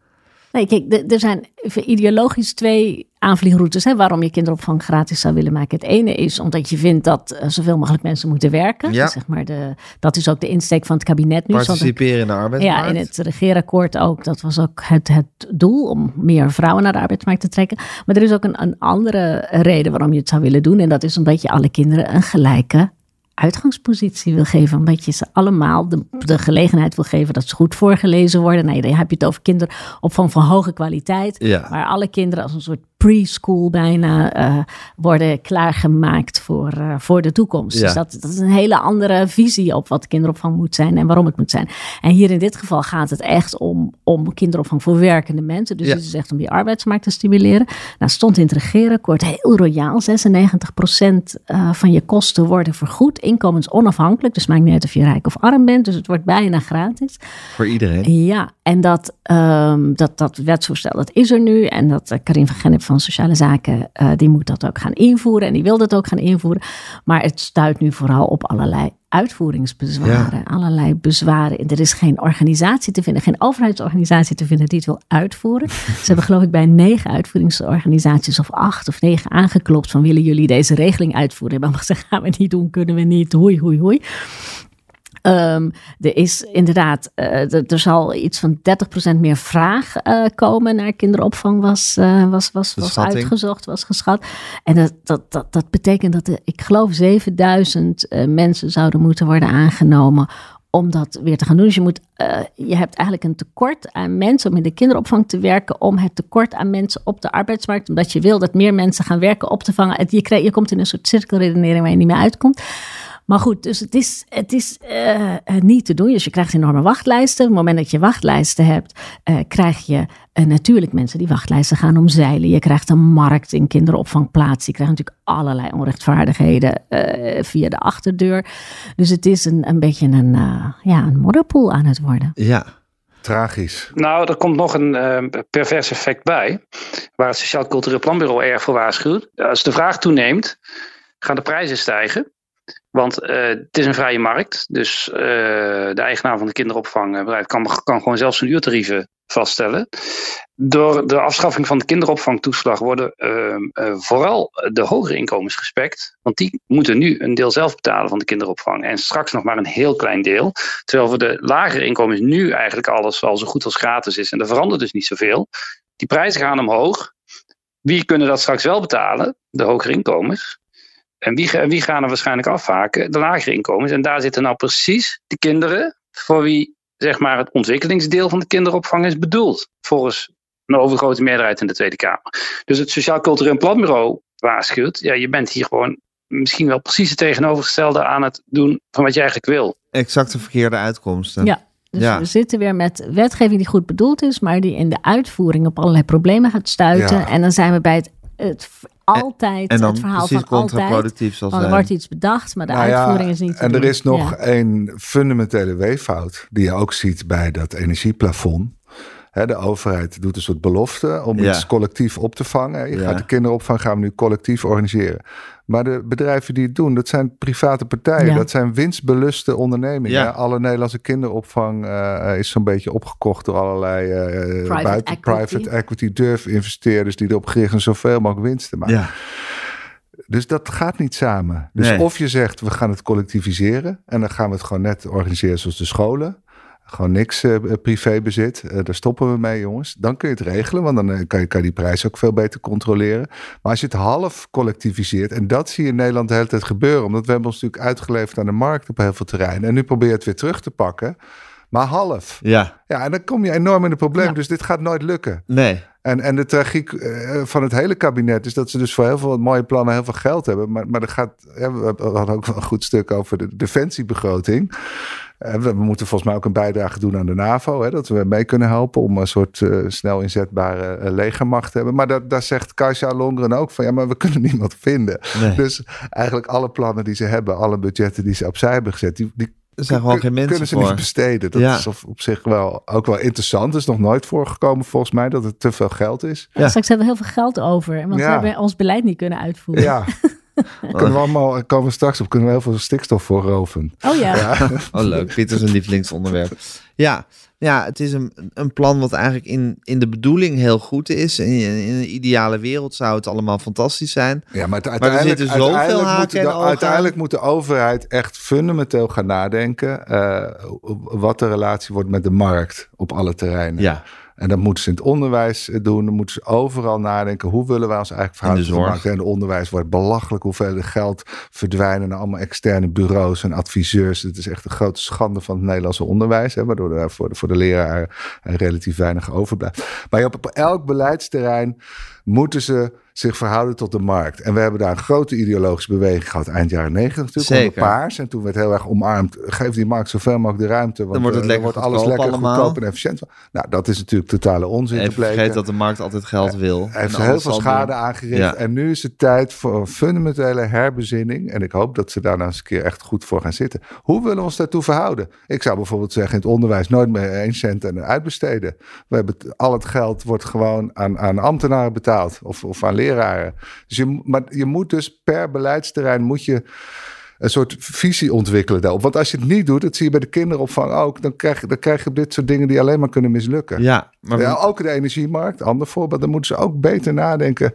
Nee, kijk, er zijn ideologisch twee aanvliegroutes hè, waarom je kinderopvang gratis zou willen maken. Het ene is omdat je vindt dat uh, zoveel mogelijk mensen moeten werken. Ja. zeg maar de, dat is ook de insteek van het kabinet nu. Participeren in de arbeidsmarkt. Ja, in het regeerakkoord ook. Dat was ook het, het doel om meer vrouwen naar de arbeidsmarkt te trekken. Maar er is ook een, een andere reden waarom je het zou willen doen. En dat is omdat je alle kinderen een gelijke uitgangspositie wil geven. Omdat je ze allemaal de, de gelegenheid wil geven dat ze goed voorgelezen worden. Nee, dan heb je het over kinderopvang van hoge kwaliteit. Ja. Waar alle kinderen als een soort preschool bijna uh, worden klaargemaakt voor, uh, voor de toekomst. Ja. Dus dat, dat, is een hele andere visie op wat kinderopvang moet zijn en waarom het moet zijn. En hier in dit geval gaat het echt om, om kinderopvang voor werkende mensen. Dus ja. het is echt om die arbeidsmarkt te stimuleren. Nou, stond in het regeerakkoord heel royaal. 96% uh, van je kosten worden vergoed. Inkomensonafhankelijk. Dus maakt niet uit of je rijk of arm bent. Dus het wordt bijna gratis. Voor iedereen? Ja, en dat, um, dat, dat wetsvoorstel, dat is er nu. En dat Karin van Gennep van Sociale Zaken, uh, die moet dat ook gaan invoeren. En die wil dat ook gaan invoeren. Maar het stuit nu vooral op allerlei uitvoeringsbezwaren. Ja. Allerlei bezwaren. Er is geen organisatie te vinden, geen overheidsorganisatie te vinden die het wil uitvoeren. [laughs] Ze hebben geloof ik bij negen uitvoeringsorganisaties of acht of negen aangeklopt van willen jullie deze regeling uitvoeren? Maar ze gaan we niet doen, kunnen we niet. Hoi, hoi, hoi. Um, er is inderdaad, uh, er zal iets van 30% meer vraag uh, komen naar kinderopvang, was, uh, was, was, was uitgezocht, was geschat. En dat, dat, dat, dat betekent dat er, ik geloof, 7000 mensen zouden moeten worden aangenomen om dat weer te gaan doen. Dus je, moet, je hebt eigenlijk een tekort aan mensen om in de kinderopvang te werken, om het tekort aan mensen op de arbeidsmarkt, omdat je wil dat meer mensen gaan werken, op te vangen. Je, krijg, je komt in een soort cirkelredenering waar je niet meer uitkomt. Maar goed, dus het is, het is uh, niet te doen. Dus je krijgt enorme wachtlijsten. Op het moment dat je wachtlijsten hebt, uh, krijg je natuurlijk mensen die wachtlijsten gaan omzeilen. Je krijgt een markt in kinderopvangplaats. Je krijgt natuurlijk allerlei onrechtvaardigheden via de achterdeur. Dus het is een, een beetje een, ja, een modderpoel aan het worden. Ja, Tragisch. Nou, er komt nog een uh, pervers effect bij, waar het Sociaal Cultureel Planbureau erg voor waarschuwt. Als de vraag toeneemt, gaan de prijzen stijgen. Want uh, het is een vrije markt. Dus uh, de eigenaar van de kinderopvangbedrijf kan, kan gewoon zelf zijn uurtarieven vaststellen. Door de afschaffing van de kinderopvangtoeslag worden uh, vooral de hogere inkomens gespekt. Want die moeten nu een deel zelf betalen van de kinderopvang. En straks nog maar een heel klein deel. Terwijl voor de lagere inkomens nu eigenlijk alles al zo goed als gratis is. En er verandert dus niet zoveel. Die prijzen gaan omhoog. wie kunnen dat straks wel betalen? De hogere inkomens. En wie, wie gaan er waarschijnlijk afhaken? De lagere inkomens. En daar zitten nou precies de kinderen voor wie zeg maar, het ontwikkelingsdeel van de kinderopvang is bedoeld. Volgens een overgrote meerderheid in de Tweede Kamer. Dus het Sociaal Cultureel Planbureau waarschuwt, ja, je bent hier gewoon misschien wel precies het tegenovergestelde aan het doen van wat je eigenlijk wil. Exact de verkeerde uitkomsten. Ja. Dus Ja. we zitten weer met wetgeving die goed bedoeld is, maar die in de uitvoering op allerlei problemen gaat stuiten. Ja. En dan zijn we bij het, het altijd En dan het verhaal precies van altijd. contraproductief zal er wordt iets bedacht, maar de Nou ja, uitvoering is niet En er doen. is nog Ja. een fundamentele weeffout die je ook ziet bij dat energieplafond. Hè, de overheid doet een soort belofte om Ja. iets collectief op te vangen. Je Ja. gaat de kinderopvang gaan we nu collectief organiseren. Maar de bedrijven die het doen, dat zijn private partijen. Ja. Dat zijn winstbeluste ondernemingen. Ja. Alle Nederlandse kinderopvang eh, is zo'n beetje opgekocht door allerlei eh, Private buiten equity. private equity durf investeerders die erop gericht zijn zoveel mogelijk winst te maken. Ja. Dus dat gaat niet samen. Dus Nee. of je zegt, we gaan het collectiviseren. En dan gaan we het gewoon net organiseren zoals de scholen. Gewoon niks eh, privébezit. Eh, daar stoppen we mee, jongens. Dan kun je het regelen, want dan eh, kan, je, kan je die prijs ook veel beter controleren. Maar als je het half collectiviseert, en dat zie je in Nederland de hele tijd gebeuren, omdat we hebben ons natuurlijk uitgeleverd aan de markt op heel veel terreinen. En nu probeer je het weer terug te pakken, maar half. ja. Ja, en dan kom je enorm in de probleem. Ja. Dus dit gaat nooit lukken. Nee. En, en de tragiek van het hele kabinet is dat ze dus voor heel veel mooie plannen heel veel geld hebben. Maar, maar er gaat, ja, we hadden ook wel een goed stuk over de defensiebegroting. Eh, we, we moeten volgens mij ook een bijdrage doen aan de NAVO. Hè, dat we mee kunnen helpen om een soort eh, snel inzetbare eh, legermacht te hebben. Maar dat, daar zegt Kajsa Longren ook van ja, maar we kunnen [laughs] niemand vinden. Nee. Dus eigenlijk alle plannen die ze hebben, alle budgetten die ze opzij hebben gezet, die, die Er zijn gewoon geen mensen kunnen ze voor. niet besteden. Dat Ja. is op, op zich wel ook wel interessant. Het is nog nooit voorgekomen volgens mij dat het te veel geld is. Ja. Straks hebben we heel veel geld over, want we hebben ons beleid niet kunnen uitvoeren. Ja. [laughs] [laughs] kunnen we allemaal, komen we straks op, kunnen we heel veel stikstof voorroven. Oh ja. [laughs] Oh, leuk. Pieter is een lievelingsonderwerp. Ja, ja het is een, een plan wat eigenlijk in, in de bedoeling heel goed is. In, in een ideale wereld zou het allemaal fantastisch zijn. Ja, maar, het- er uiteindelijk, zitten zoveel uiteindelijk, haken moet de, uiteindelijk moet de overheid echt fundamenteel gaan nadenken eh, wat de relatie wordt met de markt op alle terreinen. Ja, En dat moeten ze in het onderwijs eh, doen. Dan moeten ze overal nadenken. Hoe willen wij ons eigen verhaal In de zorg. maken? En het onderwijs wordt belachelijk hoeveel geld verdwijnen naar allemaal externe bureaus en adviseurs. Het is echt een grote schande van het Nederlandse onderwijs. Hè, waardoor er voor de, voor de leraar eh, relatief weinig overblijft. Maar op, op elk beleidsterrein moeten ze zich verhouden tot de markt. En we hebben daar een grote ideologische beweging gehad eind jaren negentig natuurlijk. Zeker. Onder paars. En toen werd heel erg omarmd. Geef die markt zoveel mogelijk de ruimte. Want Dan wordt het eh, lekker wordt alles lekker allemaal. goedkoop en efficiënt. Nou, dat is natuurlijk totale onzin even vergeet dat de markt altijd geld wil. Hij heeft heel veel schade doen. aangericht. Ja. En nu is het tijd voor een fundamentele herbezinning. En ik hoop dat ze daar nou eens een keer echt goed voor gaan zitten. Hoe willen we ons daartoe verhouden? Ik zou bijvoorbeeld zeggen in het onderwijs nooit meer één cent en uitbesteden. We hebben het- al het geld wordt gewoon aan, aan ambtenaren betaald. Of, of aan leraren. Dus je, maar je moet dus per beleidsterrein moet je een soort visie ontwikkelen daarop. Want als je het niet doet, dat zie je bij de kinderopvang ook, dan krijg, je- dan krijg je dit soort dingen die alleen maar kunnen mislukken. Ja, maar Ja, ook de energiemarkt, ander voorbeeld. Dan moeten ze ook beter nadenken.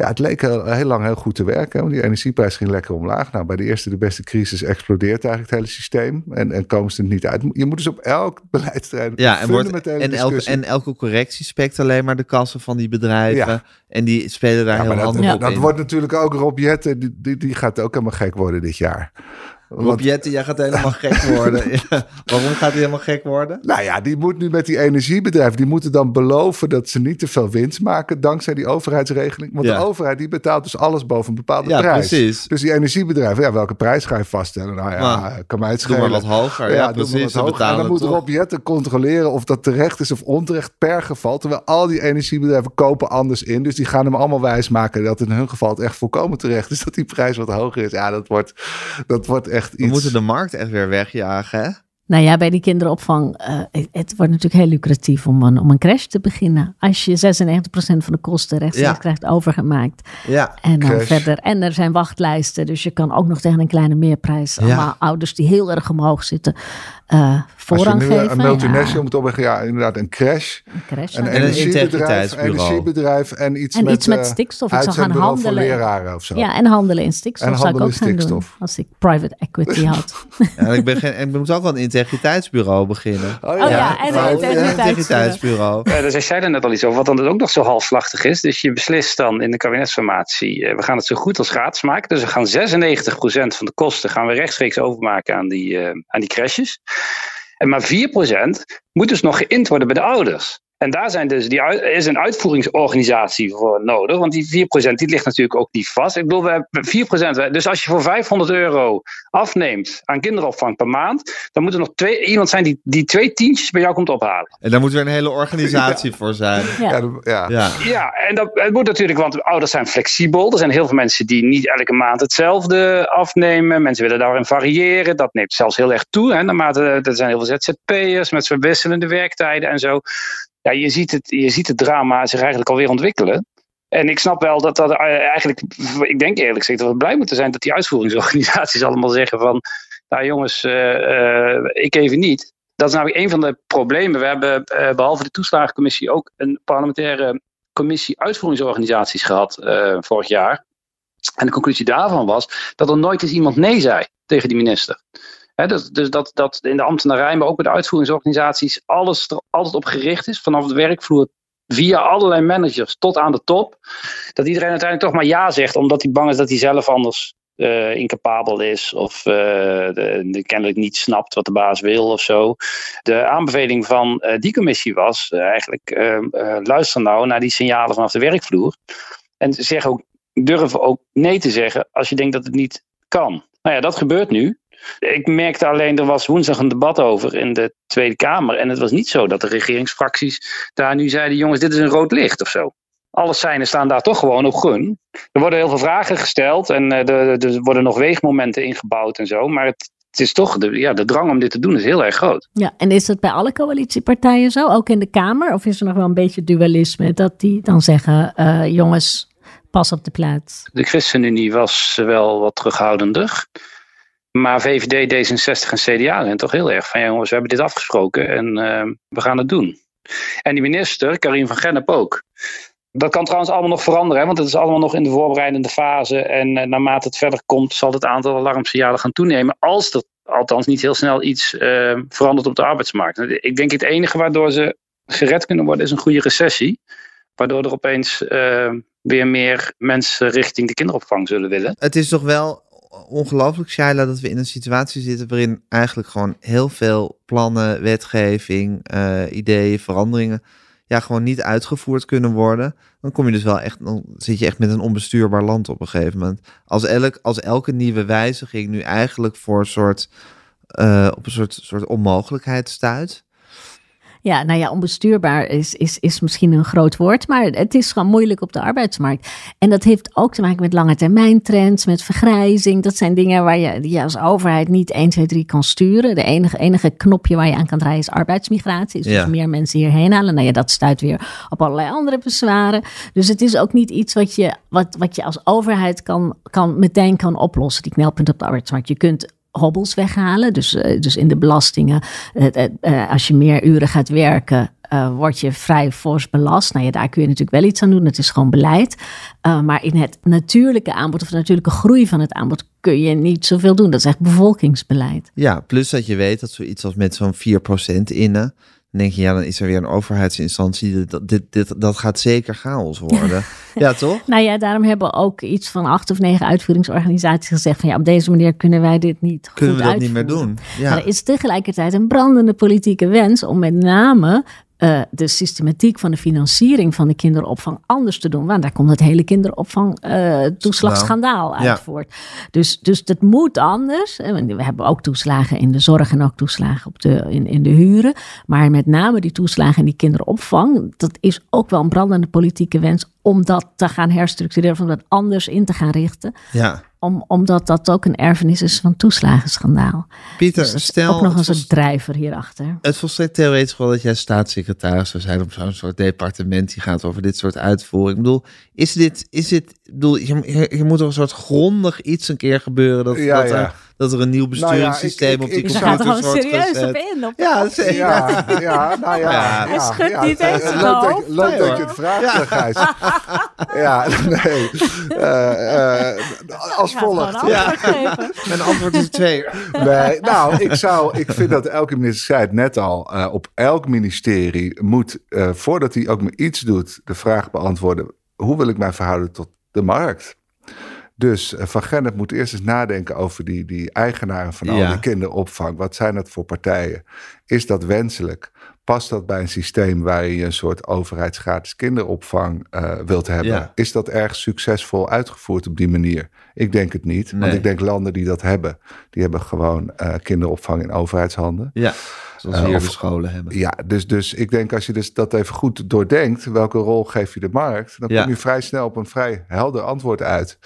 Ja, het leek heel, heel lang heel goed te werken. hè, Want die energieprijs ging lekker omlaag. Nou, bij de eerste de beste crisis explodeert eigenlijk het hele systeem. En, en komen ze er niet uit. Je moet dus op elk beleidsterrein ja, en, wordt, en, elke, en elke correctie spekt alleen maar de kassen van die bedrijven. Ja. En die spelen daar Ja, heel maar dat, handig op dat in. wordt natuurlijk ook Rob Jetten, die, die, die gaat ook helemaal gek worden dit jaar. Rob Jetten, jij gaat helemaal gek [laughs] worden. Waarom gaat hij helemaal gek worden? Nou ja, die moet nu met die energiebedrijven, die moeten dan beloven dat ze niet te veel winst maken dankzij die overheidsregeling. Want Ja. de overheid die betaalt dus alles boven een bepaalde Ja, prijs. precies. Dus die energiebedrijven, ja, welke prijs ga je vaststellen? Nou ja, Maar, kan mij het Doe schelen. maar wat hoger. Ja, Ja, precies. wat Ze hoger. En dan moet toch. Rob Jetten controleren of dat terecht is of onterecht per geval. Terwijl al die energiebedrijven kopen anders in. Dus die gaan hem allemaal wijsmaken dat in hun geval het echt volkomen terecht is [laughs] dat die prijs wat hoger is. Ja, dat wordt, dat wordt echt iets. We moeten de markt echt weer wegjagen, hè? Nou ja, bij die kinderopvang, eh, het, het wordt natuurlijk heel lucratief om een, om een crash te beginnen. Als je 96% van de kosten rechtstreeks Ja. krijgt overgemaakt. Ja. En dan Crash. verder. En er zijn wachtlijsten, dus je kan ook nog tegen een kleine meerprijs. Ja. Allemaal ouders die heel erg omhoog zitten. Eh, Als je voorrang nu geven. een multinational ja, moet opleggen, ja, inderdaad, een crash. een crash. Een ja. En een energiebedrijf, en iets En met, iets met eh, stikstof. Ik zou gaan handelen. leraren of zo. Ja, en handelen in stikstof En zou ik ook gaan doen. Als ik private equity had. [laughs] Ja, ik, ben geen, ik moet ook wel een integriteitsbureau beginnen. Oh ja, en een integriteitsbureau. integriteitsbureau. Uh, daar zei er net al iets over, wat dan ook nog zo halfslachtig is. Dus je beslist dan in de kabinetsformatie, we gaan het zo goed als gratis maken. Dus we gaan 96% van de kosten gaan we rechtstreeks overmaken aan die, eh, aan die crashes. En maar 4% moet dus nog geïnd worden bij de ouders. En daar zijn dus die, is een uitvoeringsorganisatie voor nodig. Want die 4% die ligt natuurlijk ook niet vast. Ik bedoel, we hebben 4%. Dus als je voor 500 euro afneemt aan kinderopvang per maand. dan moet er nog twee, iemand zijn die, die twee tientjes bij jou komt ophalen. En daar moet weer een hele organisatie voor zijn. Ja. Ja, de- ja. Ja. Ja, en dat het moet natuurlijk, want ouders zijn flexibel. Er zijn heel veel mensen die niet elke maand hetzelfde afnemen. Mensen willen daarin variëren. Dat neemt zelfs heel erg toe. Hè, naarmate, er zijn heel veel ZZP'ers met verwisselende werktijden en zo. Ja, je ziet het, je ziet het drama zich eigenlijk alweer ontwikkelen. En ik snap wel dat dat eh, eigenlijk, ik denk eerlijk gezegd dat we blij moeten zijn dat die uitvoeringsorganisaties [laughs] allemaal zeggen van, nou jongens, eh, eh, ik even niet. Dat is namelijk een van de problemen. We hebben eh, behalve de toeslagencommissie ook een parlementaire commissie uitvoeringsorganisaties gehad eh, vorig jaar. En de conclusie daarvan was dat er nooit eens iemand nee zei tegen die minister. Dus dus dat, dat in de ambtenarij, maar ook bij de uitvoeringsorganisaties, alles er altijd op gericht is, vanaf de werkvloer via allerlei managers tot aan de top. Dat iedereen uiteindelijk toch maar ja zegt, omdat hij bang is dat hij zelf anders eh, incapabel is of eh, de, kennelijk niet snapt wat de baas wil of zo. De aanbeveling van eh, die commissie was eigenlijk, eh, eh, luister nou naar die signalen vanaf de werkvloer. En zeg ook, durf ook nee te zeggen als je denkt dat het niet kan. Nou ja, dat gebeurt nu. Ik merkte alleen, er was woensdag een debat over in de Tweede Kamer. En het was niet zo dat de regeringsfracties daar nu zeiden: jongens, dit is een rood licht of zo. Alle seinen staan daar toch gewoon op groen. Er worden heel veel vragen gesteld en eh, er, er worden nog weegmomenten ingebouwd en zo. Maar het, het is toch, de, ja, de drang om dit te doen is heel erg groot. Ja, en is dat bij alle coalitiepartijen zo? Ook in de Kamer? Of is er nog wel een beetje dualisme? Dat die dan zeggen, eh, jongens, pas op de plaats. De ChristenUnie was wel wat terughoudender. Maar VVD, D66 en CDA zijn toch heel erg van ja, jongens, we hebben dit afgesproken en eh, we gaan het doen. En die minister, Karin van Gennep ook. Dat kan trouwens allemaal nog veranderen, want het is allemaal nog in de voorbereidende fase. En eh, naarmate het verder komt, zal het aantal alarmsignalen gaan toenemen. Als er althans niet heel snel iets eh, verandert op de arbeidsmarkt. Ik denk het enige waardoor ze gered kunnen worden, is een goede recessie. Waardoor er opeens eh, weer meer mensen richting de kinderopvang zullen willen. Het is toch wel ongelooflijk, Shaila, dat we in een situatie zitten waarin eigenlijk gewoon heel veel plannen, wetgeving, eh, ideeën, veranderingen, ja, gewoon niet uitgevoerd kunnen worden. Dan kom je dus wel echt, dan zit je echt met een onbestuurbaar land op een gegeven moment. Als, elk, als elke nieuwe wijziging nu eigenlijk voor een soort, eh, op een soort, soort onmogelijkheid stuit. Ja, nou ja, onbestuurbaar is, is, is misschien een groot woord, maar het is gewoon moeilijk op de arbeidsmarkt. En dat heeft ook te maken met lange termijn trends, met vergrijzing. Dat zijn dingen waar je, die je als overheid niet 1, 2, 3 kan sturen. De enige, enige knopje waar je aan kan draaien is arbeidsmigratie. Dus Ja. meer mensen hierheen halen. Nou ja, dat stuit weer op allerlei andere bezwaren. Dus het is ook niet iets wat je, wat, wat je als overheid kan, kan, meteen kan oplossen, die knelpunt op de arbeidsmarkt. Je kunt hobbels weghalen. Dus, eh, dus in de belastingen, eh, eh, als je meer uren gaat werken, word je vrij fors belast. Nou daar kun je natuurlijk wel iets aan doen. Het is gewoon beleid. Maar in het natuurlijke aanbod of de natuurlijke groei van het aanbod kun je niet zoveel doen. Dat is echt bevolkingsbeleid. Ja, plus dat je weet dat zoiets als met zo'n 4% innen, dan denk je, ja, dan is er weer een overheidsinstantie. Dat, dit, dit, dat gaat zeker chaos worden. [laughs] ja, toch? Nou ja, daarom hebben ook iets van acht of negen uitvoeringsorganisaties gezegd van ja, op deze manier kunnen wij dit niet Kunnen goed we dat niet meer doen? Maar Ja. er is tegelijkertijd een brandende politieke wens om met name eh, de systematiek van de financiering van de kinderopvang anders te doen. Want daar komt het hele kinderopvang-toeslagschandaal uit Ja. voort. Dus, dus dat moet anders. Eh, We hebben ook toeslagen in de zorg en ook toeslagen op de, in, in de huren. Maar met name die toeslagen in die kinderopvang, dat is ook wel een brandende politieke wens om dat te gaan herstructureren, om dat anders in te gaan richten. ja. Om, omdat dat ook een erfenis is van toeslagenschandaal. Pieter, Dus stel, ook nog een soort volst- drijver hierachter. het volstrekt theoretisch wel dat jij staatssecretaris zou zijn op zo'n soort departement die gaat over dit soort uitvoering. Ik bedoel, is dit, is dit, bedoel, je, je, je moet er een soort grondig iets een keer gebeuren dat, Ja, dat, ja. Er, dat er een nieuw Nou ja, besturingssysteem ik- op die ik- ik Je zou- gaat er computers gewoon wordt serieus op in. Op Ja, zeker. Ja, ja, nou ja. [laughs] Ja. Hij schudt ja, niet eh, eens Leuk dat, hoofd. leuk Nee, dat hoor. je het vraagt, Gijs. [laughs] Ja, nee. Eh, eh, als volgt. geven. [laughs] Mijn antwoord is twee. Nee, nou, ik zou, ik vind dat elke minister, zei het net al, eh, op elk ministerie moet, eh, voordat hij ook maar iets doet, de vraag beantwoorden: hoe wil ik mij verhouden tot de markt? Dus eh, Van Gennep moet eerst eens nadenken over die, die eigenaren van al Ja. die kinderopvang. Wat zijn dat voor partijen? Is dat wenselijk? Past dat bij een systeem waarin je een soort overheidsgratis kinderopvang eh, wilt hebben? Ja. Is dat erg succesvol uitgevoerd op die manier? Ik denk het niet. Want ik denk landen die dat hebben, die hebben gewoon eh, kinderopvang in overheidshanden. Ja, zoals we Eh, hier of- scholen hebben. Ja, dus, dus ik denk als je dus dat even goed doordenkt, welke rol geef je de markt, dan Ja. kom je vrij snel op een vrij helder antwoord uit.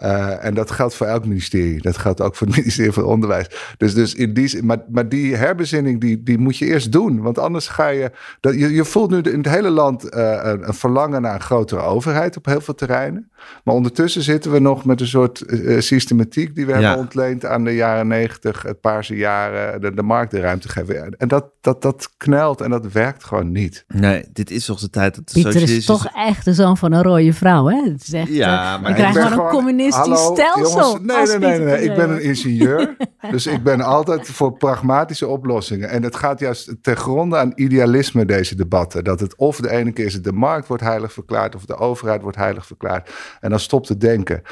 Eh, en dat geldt voor elk ministerie. Dat geldt ook voor het [laughs] ministerie van Onderwijs. Dus, dus in die, zin- maar, maar die herbezinning, die, die moet je eerst doen. Want anders ga je... Dat, je, je voelt nu in het hele land eh, een, een verlangen naar een grotere overheid op heel veel terreinen. Maar ondertussen zitten we nog met een soort eh, systematiek die we Ja. hebben ontleend aan de jaren negentig, het paarse jaren, de, de markt de ruimte geven. En dat, dat, dat knelt en dat werkt gewoon niet. Nee, dit is toch de tijd dat de Pieter is toch echt de zoon van een rode vrouw, hè? Het is echt, Ja, maar je ik krijgt ben gewoon een communistisch Hallo, stelsel. jongens, nee, nee, nee. Ik ben een ingenieur. [laughs] dus ik ben altijd voor pragmatische oplossingen. En het gaat juist ten gronde aan idealisme, deze debatten. Dat het of de ene keer is het de markt wordt heilig verklaard... of de overheid wordt heilig verklaard. En dan stopt het denken.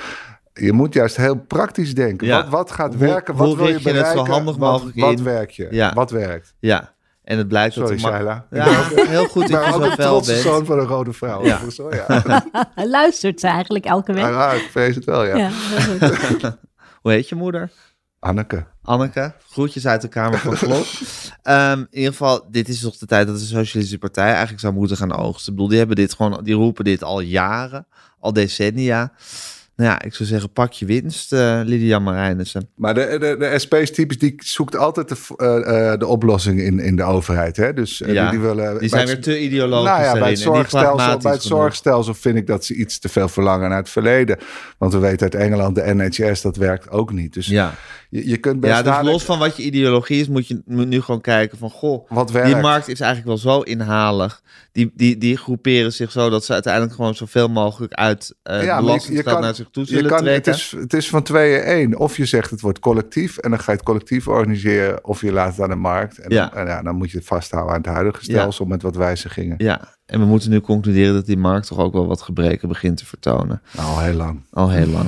Je moet juist heel praktisch denken. Ja. Wat, wat gaat Hoe- werken? Wat hoe wil je je het zo bereiken? handig wat, mogelijk wat in? werkt je? Ja. Wat werkt? Ja, en het blijkt Sorry, dat... Shaila. Ja, heel goed dat ben je ook zo een fel bent. zoon van een rode vrouw. Ja. Zo, ja. [laughs] Hij luistert ze eigenlijk elke week. Ja, ik vrees het wel, ja. [laughs] Hoe heet je moeder? Anneke. Anneke, groetjes uit de Kamer van Klok. [laughs] Ehm, in ieder geval, dit is toch de tijd dat de Socialistische Partij eigenlijk zou moeten gaan oogsten. Ik bedoel, die, hebben dit gewoon, die roepen dit al jaren, al decennia. Nou ja, ik zou zeggen, pak je winst, eh Lydia Marijnissen. Maar de, de, de SP is typisch, die zoekt altijd de, eh, eh, de oplossing in, in de overheid. Hè? Dus Ja, die, willen. Die zijn weer te ideologisch Nou ja, bij het, zorgstelsel, bij het zorgstelsel vind ik dat ze iets te veel verlangen naar het verleden. Want we weten uit Engeland, de NHS, dat werkt ook niet. Dus Ja, je, je kunt best ja dus los van wat je ideologie is, moet je moet nu gewoon kijken van... Goh, wat werkt. die markt is eigenlijk wel zo inhalig. Die, die, die groeperen zich zo dat ze uiteindelijk gewoon zoveel mogelijk uit eh Ja, je- je kan- naar zich toe Je zullen kan, het, trekken. is, het is van tweeën één. Of je zegt het wordt collectief en dan ga je het collectief organiseren. Of je laat het aan de markt. En, Ja. dan, en ja, dan moet je het vasthouden aan het huidige stelsel met wat wijzigingen. Ja, en we moeten nu concluderen dat die markt toch ook wel wat gebreken begint te vertonen. Al heel lang. Al heel lang.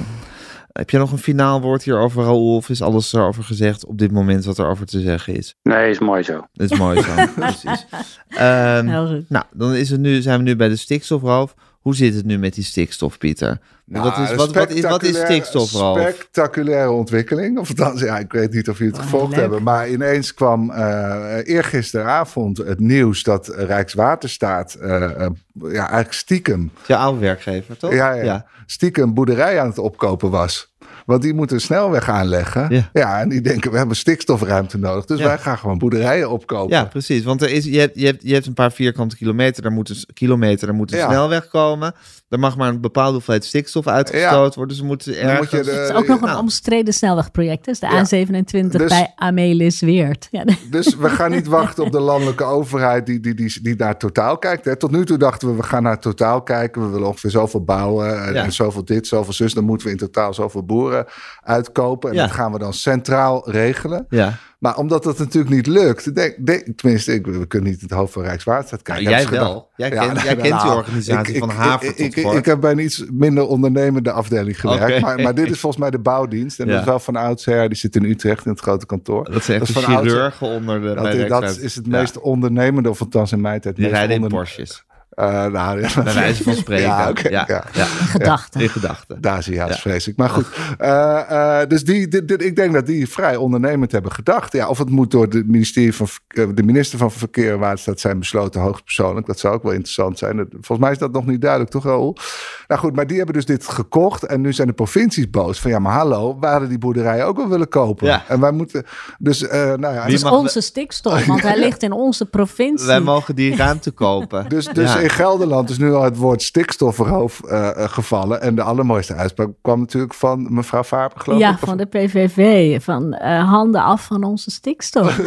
Heb je nog een finaal woord hierover, Raoul? Of is alles erover gezegd op dit moment wat er over te zeggen is? Nee, is mooi zo. Dat is mooi zo. [laughs] Precies. Ehm, Heel goed. nou, dan is het nu, zijn we nu bij de stikstofroof. Hoe zit het nu met die stikstof, Pieter? Nou, wat, is, wat, wat, is, wat is spectaculaire- stikstofroof? Spectaculaire ontwikkeling. Of althans, ja, ik weet niet of jullie het Oh, gevolgd leuk. hebben. Maar ineens kwam eh eergisteravond het nieuws dat Rijkswaterstaat... eh, eh, ja, eigenlijk stiekem, Je oude werkgever, toch? ja, ja, stiekem boerderij aan het opkopen was. Want die moeten een snelweg aanleggen. Ja. Ja. en die denken, we hebben stikstofruimte nodig. Dus Ja. wij gaan gewoon boerderijen opkopen. Ja, precies. Want er is, je, hebt, je, hebt, je hebt een paar vierkante kilometer, daar moet een, kilometer, daar moet een Ja. snelweg komen. Er mag maar een bepaalde hoeveelheid stikstof uitgestoten worden. Dus ze moeten moet ergens... je de- Het is ook nog een nou. omstreden snelwegproject. Dus de Ja. A27 Dus- bij Amelis Weert. Ja, Dus we gaan niet wachten op de landelijke overheid die, die, die, die naar totaal kijkt. Hè. Tot nu toe dachten we, we gaan naar totaal kijken. We willen ongeveer zoveel bouwen. En, Ja. en zoveel dit, zoveel zus. Dan moeten we in totaal zoveel boeren uitkopen. En Ja. dat gaan we dan centraal regelen. Ja, Maar omdat dat natuurlijk niet lukt. Denk, denk- tenminste, ik, we kunnen niet het hoofd van Rijkswaterstaat nou, kijken. jij Hebben ze wel. Jij, Ja, nee, jij kent die nou, organisatie ik- van ik- Haver ik, tot ik, heb bij een iets minder ondernemende afdeling gewerkt. Maar, maar dit is volgens mij de bouwdienst. En Ja. dat is wel van oudsher. Die zit in Utrecht in het grote kantoor. dat zijn echt dat de is van oudsher. onder de Dat, is- dat is het Ja, meest ondernemende, of althans in mijn tijd. Die rijden in Porsches. Eh, nou, ja, Bij wijze van [laughs] spreken. Ja, ja, ja. ja. gedachten. In gedachten. Daar zie je Ja. vrees ik. Maar goed, [laughs] eh, eh, dus die, dit- dit- ik denk dat die vrij ondernemend hebben gedacht. Ja, of het moet door de, ministerie van, de minister van Verkeer en Waterstaat zijn besloten hoogstpersoonlijk. Dat zou ook wel interessant zijn. Volgens mij is dat nog niet duidelijk, toch Raoul? Nou goed, maar die hebben dus dit gekocht. En nu zijn de provincies boos. Van ja, maar hallo, we hadden die boerderijen ook wel willen kopen. Ja. En wij moeten... Dus, eh, nou ja... Het is onze stikstof, want hij [laughs] ligt in onze provincie. Wij mogen die ruimte kopen. Dus, dus Ja. In Gelderland is nu al het woord stikstofroof eh, eh, gevallen. En de allermooiste uitspraak kwam natuurlijk van mevrouw Faber, geloof ja, ik. Of- van de PVV. Van eh, handen af van onze stikstof. [laughs] [laughs]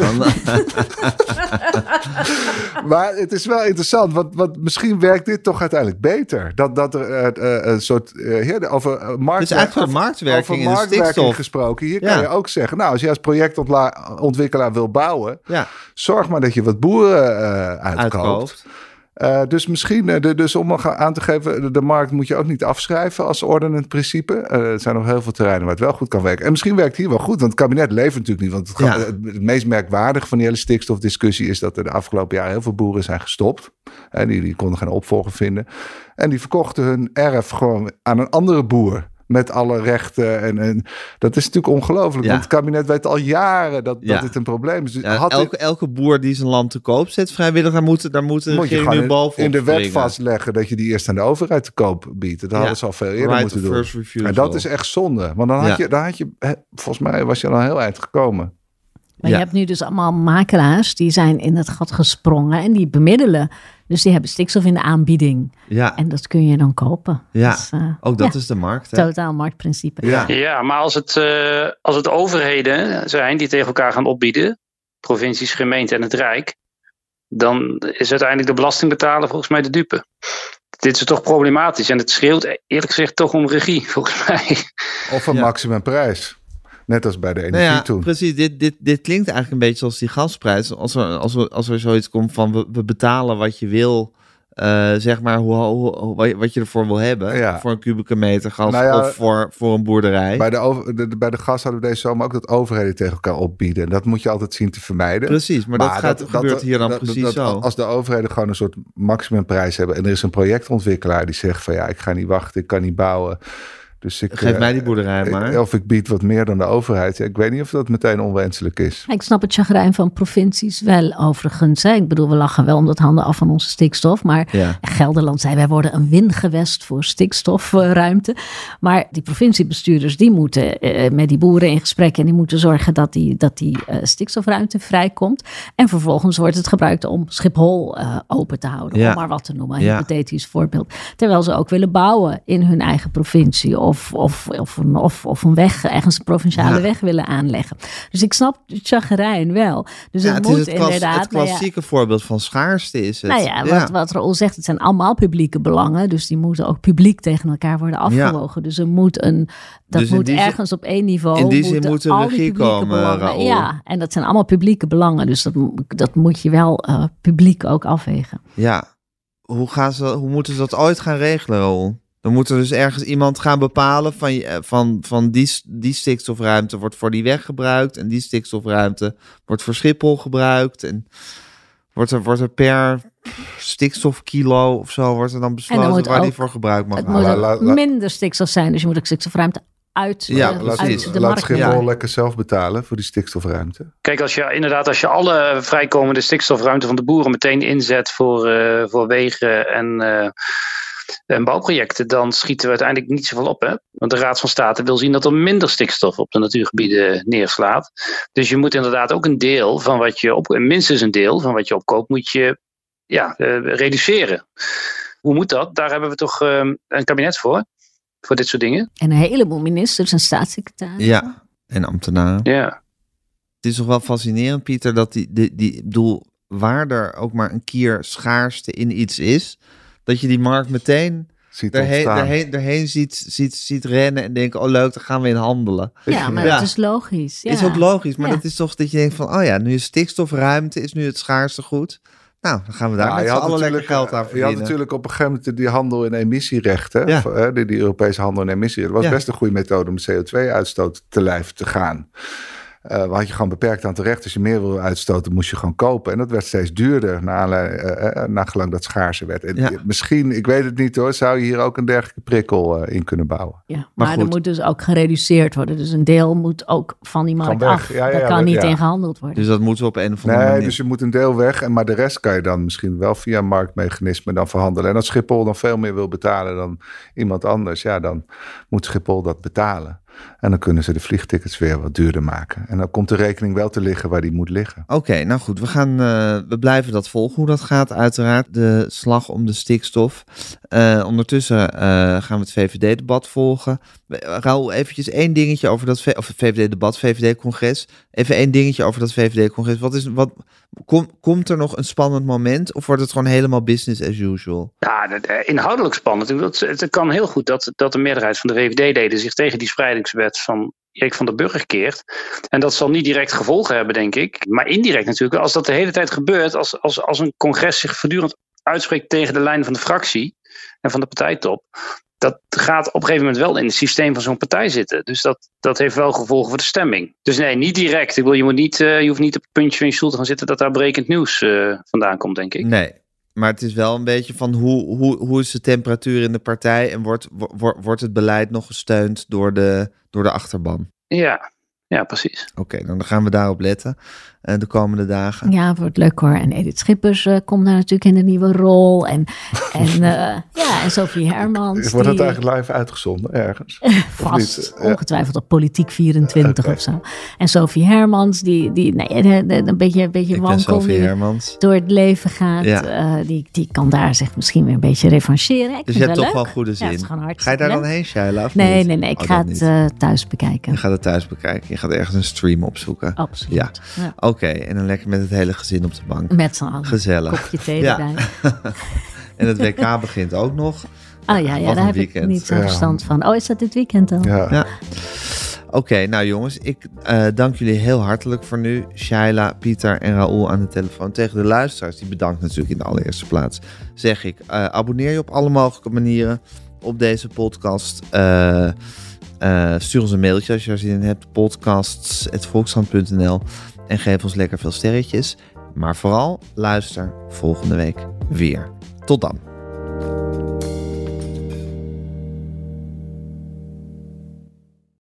Maar het is wel interessant, want, want misschien werkt dit toch uiteindelijk beter. Dat, dat er eh, eh, een soort... eh, ja, over markt, Het is eigenlijk een marktwerking over in marktwerking stikstof. gesproken. Hier Ja. kan je ook zeggen, nou, als je als projectontwikkelaar wil bouwen... ja, zorg maar dat je wat boeren eh uitkoopt. uitkoopt. Eh, dus misschien, eh, de, dus om nog aan te geven, de, de markt moet je ook niet afschrijven als ordenend principe. Eh, er zijn nog heel veel terreinen waar het wel goed kan werken. En misschien werkt hier wel goed, want het kabinet levert natuurlijk niet. Want het, Ja. gaat- het, het meest merkwaardige van die hele stikstofdiscussie is dat er de afgelopen jaren heel veel boeren zijn gestopt. En die, die konden geen opvolger vinden. En die verkochten hun erf gewoon aan een andere boer. Met alle rechten. En, en dat is natuurlijk ongelooflijk. Ja. Want het kabinet weet al jaren dat, Ja. dat dit een probleem is. Dus Ja, had dit- elke, elke boer die zijn land te koop zet, vrijwillig, daar moet, daar moet moet je nu in, bovenop in de wet vastleggen dat je die eerst aan de overheid te koop biedt. Dat hadden ze al veel eerder Right moeten doen. refusal. En dat is echt zonde. Want dan had Ja. je, dan had je volgens mij was je al heel eind gekomen. Maar Ja. je hebt nu dus allemaal makelaars die zijn in het gat gesprongen en die bemiddelen. Dus die hebben stikstof in de aanbieding. Ja, En dat kun je dan kopen. Ja. Dus, eh, ook dat ja, is de markt. Hè? totaal marktprincipe. Ja. Ja, maar als het, eh, als het overheden zijn die tegen elkaar gaan opbieden, provincies, gemeenten en het Rijk, dan is uiteindelijk de belastingbetaler volgens mij de dupe. Dit is toch problematisch en het schreeuwt eerlijk gezegd toch om regie, [laughs] volgens mij. Of een Ja. maximumprijs. Net als bij de Nou energie ja, toen. precies. Dit, dit, dit klinkt eigenlijk een beetje als die gasprijs. Als er, als er, als er zoiets komt van we, we betalen wat je wil, eh, zeg maar, hoe, wat je- ervoor wil hebben. Ja. Voor een kubieke meter gas Nou ja, of voor, voor een boerderij. Bij de, over, de, bij de gas hadden we deze zomer ook dat overheden tegen elkaar opbieden. Dat moet je altijd zien te vermijden. Precies, maar, dat, gaat, gebeurt hier dan dat- precies dat- zo. Als de overheden gewoon een soort maximumprijs hebben... en er is een projectontwikkelaar die zegt van... ja, ik ga niet wachten, ik kan niet bouwen... Dus ik, Geef eh, mij die boerderij ik- maar. Of ik bied wat meer dan de overheid. Ja, ik weet niet of dat meteen onwenselijk is. Ik snap het chagrijn van provincies wel overigens. Hè. Ik bedoel, we lachen wel om dat handen af van onze stikstof. Maar Ja. Gelderland zei, wij worden een wingewest voor stikstofruimte. Maar die provinciebestuurders, die moeten eh, met die boeren in gesprek. En die moeten zorgen dat die, dat die eh, stikstofruimte vrijkomt. En vervolgens wordt het gebruikt om Schiphol eh, open te houden. Ja. Om maar wat te noemen, een Ja. hypothetisch voorbeeld. Terwijl ze ook willen bouwen in hun eigen provincie. Of, of, of, een, of, of een weg, ergens een provinciale Ja. weg willen aanleggen. Dus ik snap het chagrijn wel. Dus Ja, het, moet is het, klas- inderdaad... het nou ja, klassieke voorbeeld van schaarste is het. nou ja, wat, wat Raoul zegt, het zijn allemaal publieke belangen. Dus die moeten ook publiek tegen elkaar worden afgewogen. Dus er moet een, dat Dus moet zin- ergens op één niveau. in die zin moeten moet er regie komen, belangen- Raoul. Ja, en dat zijn allemaal publieke belangen. Dus dat, dat moet je wel eh, publiek ook afwegen. Ja, hoe, gaan ze, hoe moeten ze dat ooit gaan regelen, Raoul? Dan moet er dus ergens iemand gaan bepalen van, je- van, van die, die stikstofruimte wordt voor die weg gebruikt en die stikstofruimte wordt voor Schiphol gebruikt. En wordt er, wordt er per stikstofkilo of zo wordt er dan besloten waar die voor gebruikt mag Het worden. moet la- minder stikstof zijn. Dus je moet ook stikstofruimte uit, Ja, eh, laat- uit de laat markt Schiphol lekker zelf betalen voor die stikstofruimte. Kijk, als je inderdaad, als je alle vrijkomende stikstofruimte van de boeren meteen inzet voor, eh, voor wegen en, eh, en bouwprojecten, dan schieten we uiteindelijk niet zoveel op. Hè? Want de Raad van State wil zien dat er minder stikstof op de natuurgebieden neerslaat. Dus je moet inderdaad ook een deel van wat je op, minstens een deel van wat je opkoopt, moet je ja, eh, reduceren. Hoe moet dat? Daar hebben we toch eh, een kabinet voor, voor dit soort dingen. En een heleboel ministers en staatssecretarissen. Ja, en ambtenaren. Ja. Het is toch wel fascinerend, Pieter, dat die, die, die bedoel, waar er ook maar een keer schaarste in iets is, dat je die markt meteen Ziet erheen, ontstaan. erheen, erheen ziet, ziet, ziet rennen en denken, oh leuk, daar gaan we in handelen. Ja, maar Ja. dat is logisch. Ja. Is ook logisch, maar Ja. dat is toch dat je denkt van, oh ja, nu is stikstofruimte, is nu het schaarste goed. Nou, dan gaan we daar Ja, met je allen lekker natuurlijk, geld aan Je verdienen. had natuurlijk op een gegeven moment die handel in emissierechten. Ja. hè, Die, die Europese handel in emissierechten. Dat was Ja. best een goede methode om CO2-uitstoot te lijf te gaan. Uh, had je gewoon beperkt aan terecht. Als je meer wilde uitstoten, moest je gewoon kopen. En dat werd steeds duurder, naar, uh, naar gelang dat schaarser werd. En Ja. Misschien, ik weet het niet hoor, zou je hier ook een dergelijke prikkel eh, in kunnen bouwen. Ja, Maar maar, er moet dus ook gereduceerd worden. Dus een deel moet ook van die markt af. Ja, ja, Daar ja, kan we- niet ja. in gehandeld worden. Dus dat moeten we op een of andere Nee, manier. dus je moet een deel weg. En maar de rest kan je dan misschien wel via een marktmechanisme dan verhandelen. En als Schiphol dan veel meer wil betalen dan iemand anders, ja, dan moet Schiphol dat betalen. En dan kunnen ze de vliegtickets weer wat duurder maken. En dan komt de rekening wel te liggen waar die moet liggen. Oké, nou goed, we, gaan, eh, we blijven dat volgen hoe dat gaat, uiteraard. De slag om de stikstof. Eh, ondertussen eh, gaan we het VVD-debat volgen. Raoul, eventjes één dingetje over dat of het VVD-debat, VVD-congres. Even één dingetje over dat VVD-congres. Wat is, wat, kom, komt er nog een spannend moment of wordt het gewoon helemaal business as usual? Ja, eh, inhoudelijk spannend. Het kan heel goed dat, dat de meerderheid van de VVD-leden zich tegen die spreidingswet van Erik van der Burger keert. En dat zal niet direct gevolgen hebben, denk ik. Maar indirect natuurlijk. Als dat de hele tijd gebeurt, als, als, als een congres zich voortdurend uitspreekt tegen de lijn van de fractie en van de partijtop. Dat gaat op een gegeven moment wel in het systeem van zo'n partij zitten. Dus dat, dat heeft wel gevolgen voor de stemming. Dus nee, niet direct. Ik wil, je, moet niet, eh, je hoeft niet op het puntje van je stoel te gaan zitten dat daar brekend nieuws eh, vandaan komt, denk ik. Nee, maar het is wel een beetje van hoe, hoe, hoe is de temperatuur in de partij en wordt, wo- wordt het beleid nog gesteund door de, door de achterban? Ja, ja precies. Oké, nou, dan gaan we daarop letten eh, de komende dagen. Ja, het wordt leuk hoor. En Edith Schippers eh, komt daar natuurlijk in een nieuwe rol. En, [laughs] en, eh, ja, en Sophie Hermans. Wordt die- eigenlijk live uitgezonden ergens? [laughs] Vast, ongetwijfeld op Politiek 24 of zo. En Sophie Hermans, die, die nee, de- de- een beetje, een beetje wankel door het leven gaat. Ja. eh, die, die kan daar zich misschien weer een beetje revancheren. Ik Dus je het hebt toch leuk. wel goede Ja, zin. het is gewoon Ga je daar dan heen, Shaila? Nee, niet? nee, nee. Ik Oh, ga het thuis bekijken. Je gaat het thuis bekijken. Gaat ergens een stream opzoeken. Absoluut. Ja. Ja. Oké, en dan lekker met het hele gezin op de bank. Met z'n allen. Gezellig. Kopje thee Ja. erbij. [laughs] En het WK begint ook nog. Oh ja, ja daar heb weekend. ik niet zo Ja. verstand van. Oh, is dat dit weekend dan? Ja. Ja. Oké, nou jongens, ik eh, dank jullie heel hartelijk voor nu. Shaila, Pieter en Raoul aan de telefoon. Tegen de luisteraars, die bedankt natuurlijk in de allereerste plaats. Zeg ik, eh, abonneer je op alle mogelijke manieren op deze podcast. Eh, eh, stuur ons een mailtje als je er zin in hebt. Podcasts.volkshand.nl En geef ons lekker veel sterretjes. Maar vooral, luister volgende week weer. Tot dan.